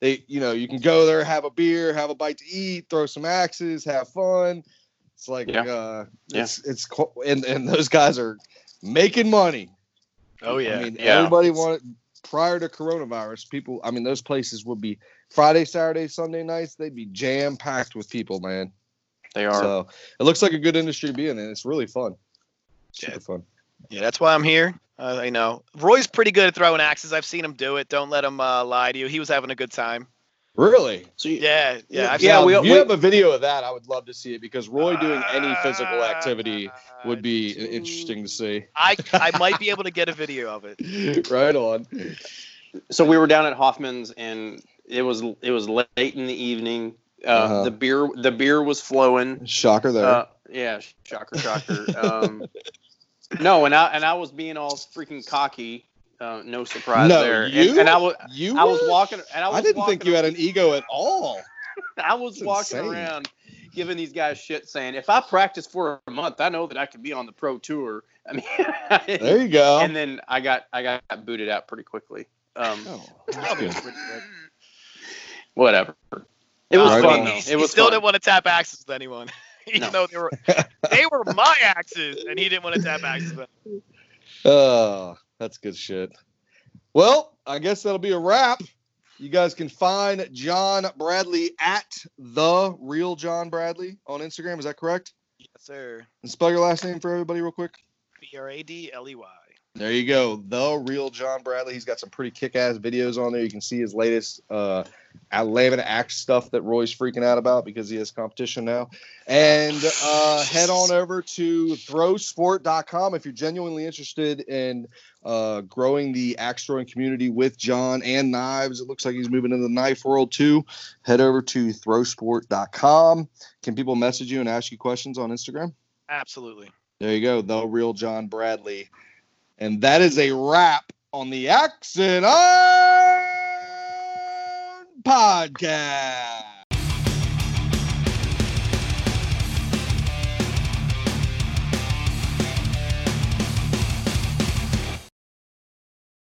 B: they you know you can go there, have a beer, have a bite to eat, throw some axes, have fun. It's like
C: Yeah.
B: uh,
C: Yeah.
B: it's it's co- and and those guys are making money.
A: oh yeah,
B: I mean,
C: Yeah.
B: everybody wanted prior to coronavirus, people. I mean, those places would be Friday, Saturday, Sunday nights. They'd be jam packed with people, man.
C: They are.
B: So it looks like a good industry to be in, and it's really fun. Super
A: Yeah.
B: fun.
A: Yeah, that's why I'm here. Uh, I know Roy's pretty good at throwing axes. I've seen him do it. Don't let him uh, lie to you. He was having a good time.
B: Really?
C: so you,
A: Yeah, yeah. I've
C: Yeah,
B: Now,
C: we-
B: if
C: we-
B: have a video of that, I would love to see it because Roy doing any physical activity would be interesting to see.
A: I I [LAUGHS] might be able to get a video of it.
B: right on.
C: so we were down at Hoffman's and it was it was late in the evening. Uh,
B: Uh-huh.
C: The beer the beer was flowing.
B: Shocker there.
C: Uh, yeah, shocker, shocker. um, [LAUGHS] no, and I and I was being all freaking cocky. Uh, no surprise
B: no,
C: there. And-
B: you.
C: And, I was
B: you.
C: I was walking and I was
B: I didn't think you had an ego at all. [LAUGHS]
C: I was
B: That's
C: walking
B: insane.
C: around giving these guys shit saying if I practice for a month, I know that I could be on the pro tour. [LAUGHS] I mean
B: There you go.
C: and then I got I got booted out pretty quickly. Um,
B: oh,
A: Oh,
B: that's [LAUGHS] good.
C: whatever. It was
B: Right
C: fun
B: on.
C: though. It
A: he
C: was
A: still
C: fun.
A: didn't want to tap axes with anyone, [LAUGHS] even
C: No.
A: though they were they were my axes, and he didn't want to tap axes. [LAUGHS]
B: Oh, that's good shit. Well, I guess that'll be a wrap. You guys can find John Bradley at the real John Bradley on Instagram. Is that correct?
A: Yes, sir.
B: And spell your last name for everybody real quick.
A: B R A D L E Y.
B: There you go. The real John Bradley. He's got some pretty kick-ass videos on there. You can see his latest uh Atlanta Axe stuff that Roy's freaking out about because he has competition now. And uh head on over to throwsport.com if you're genuinely interested in uh growing the axe throwing community with John and knives. It looks like he's moving into the knife world too. Head over to throwsport.com. Can people message you and ask you questions on Instagram?
A: Absolutely.
B: There you go, the real John Bradley. And that is a wrap on the and Iron podcast.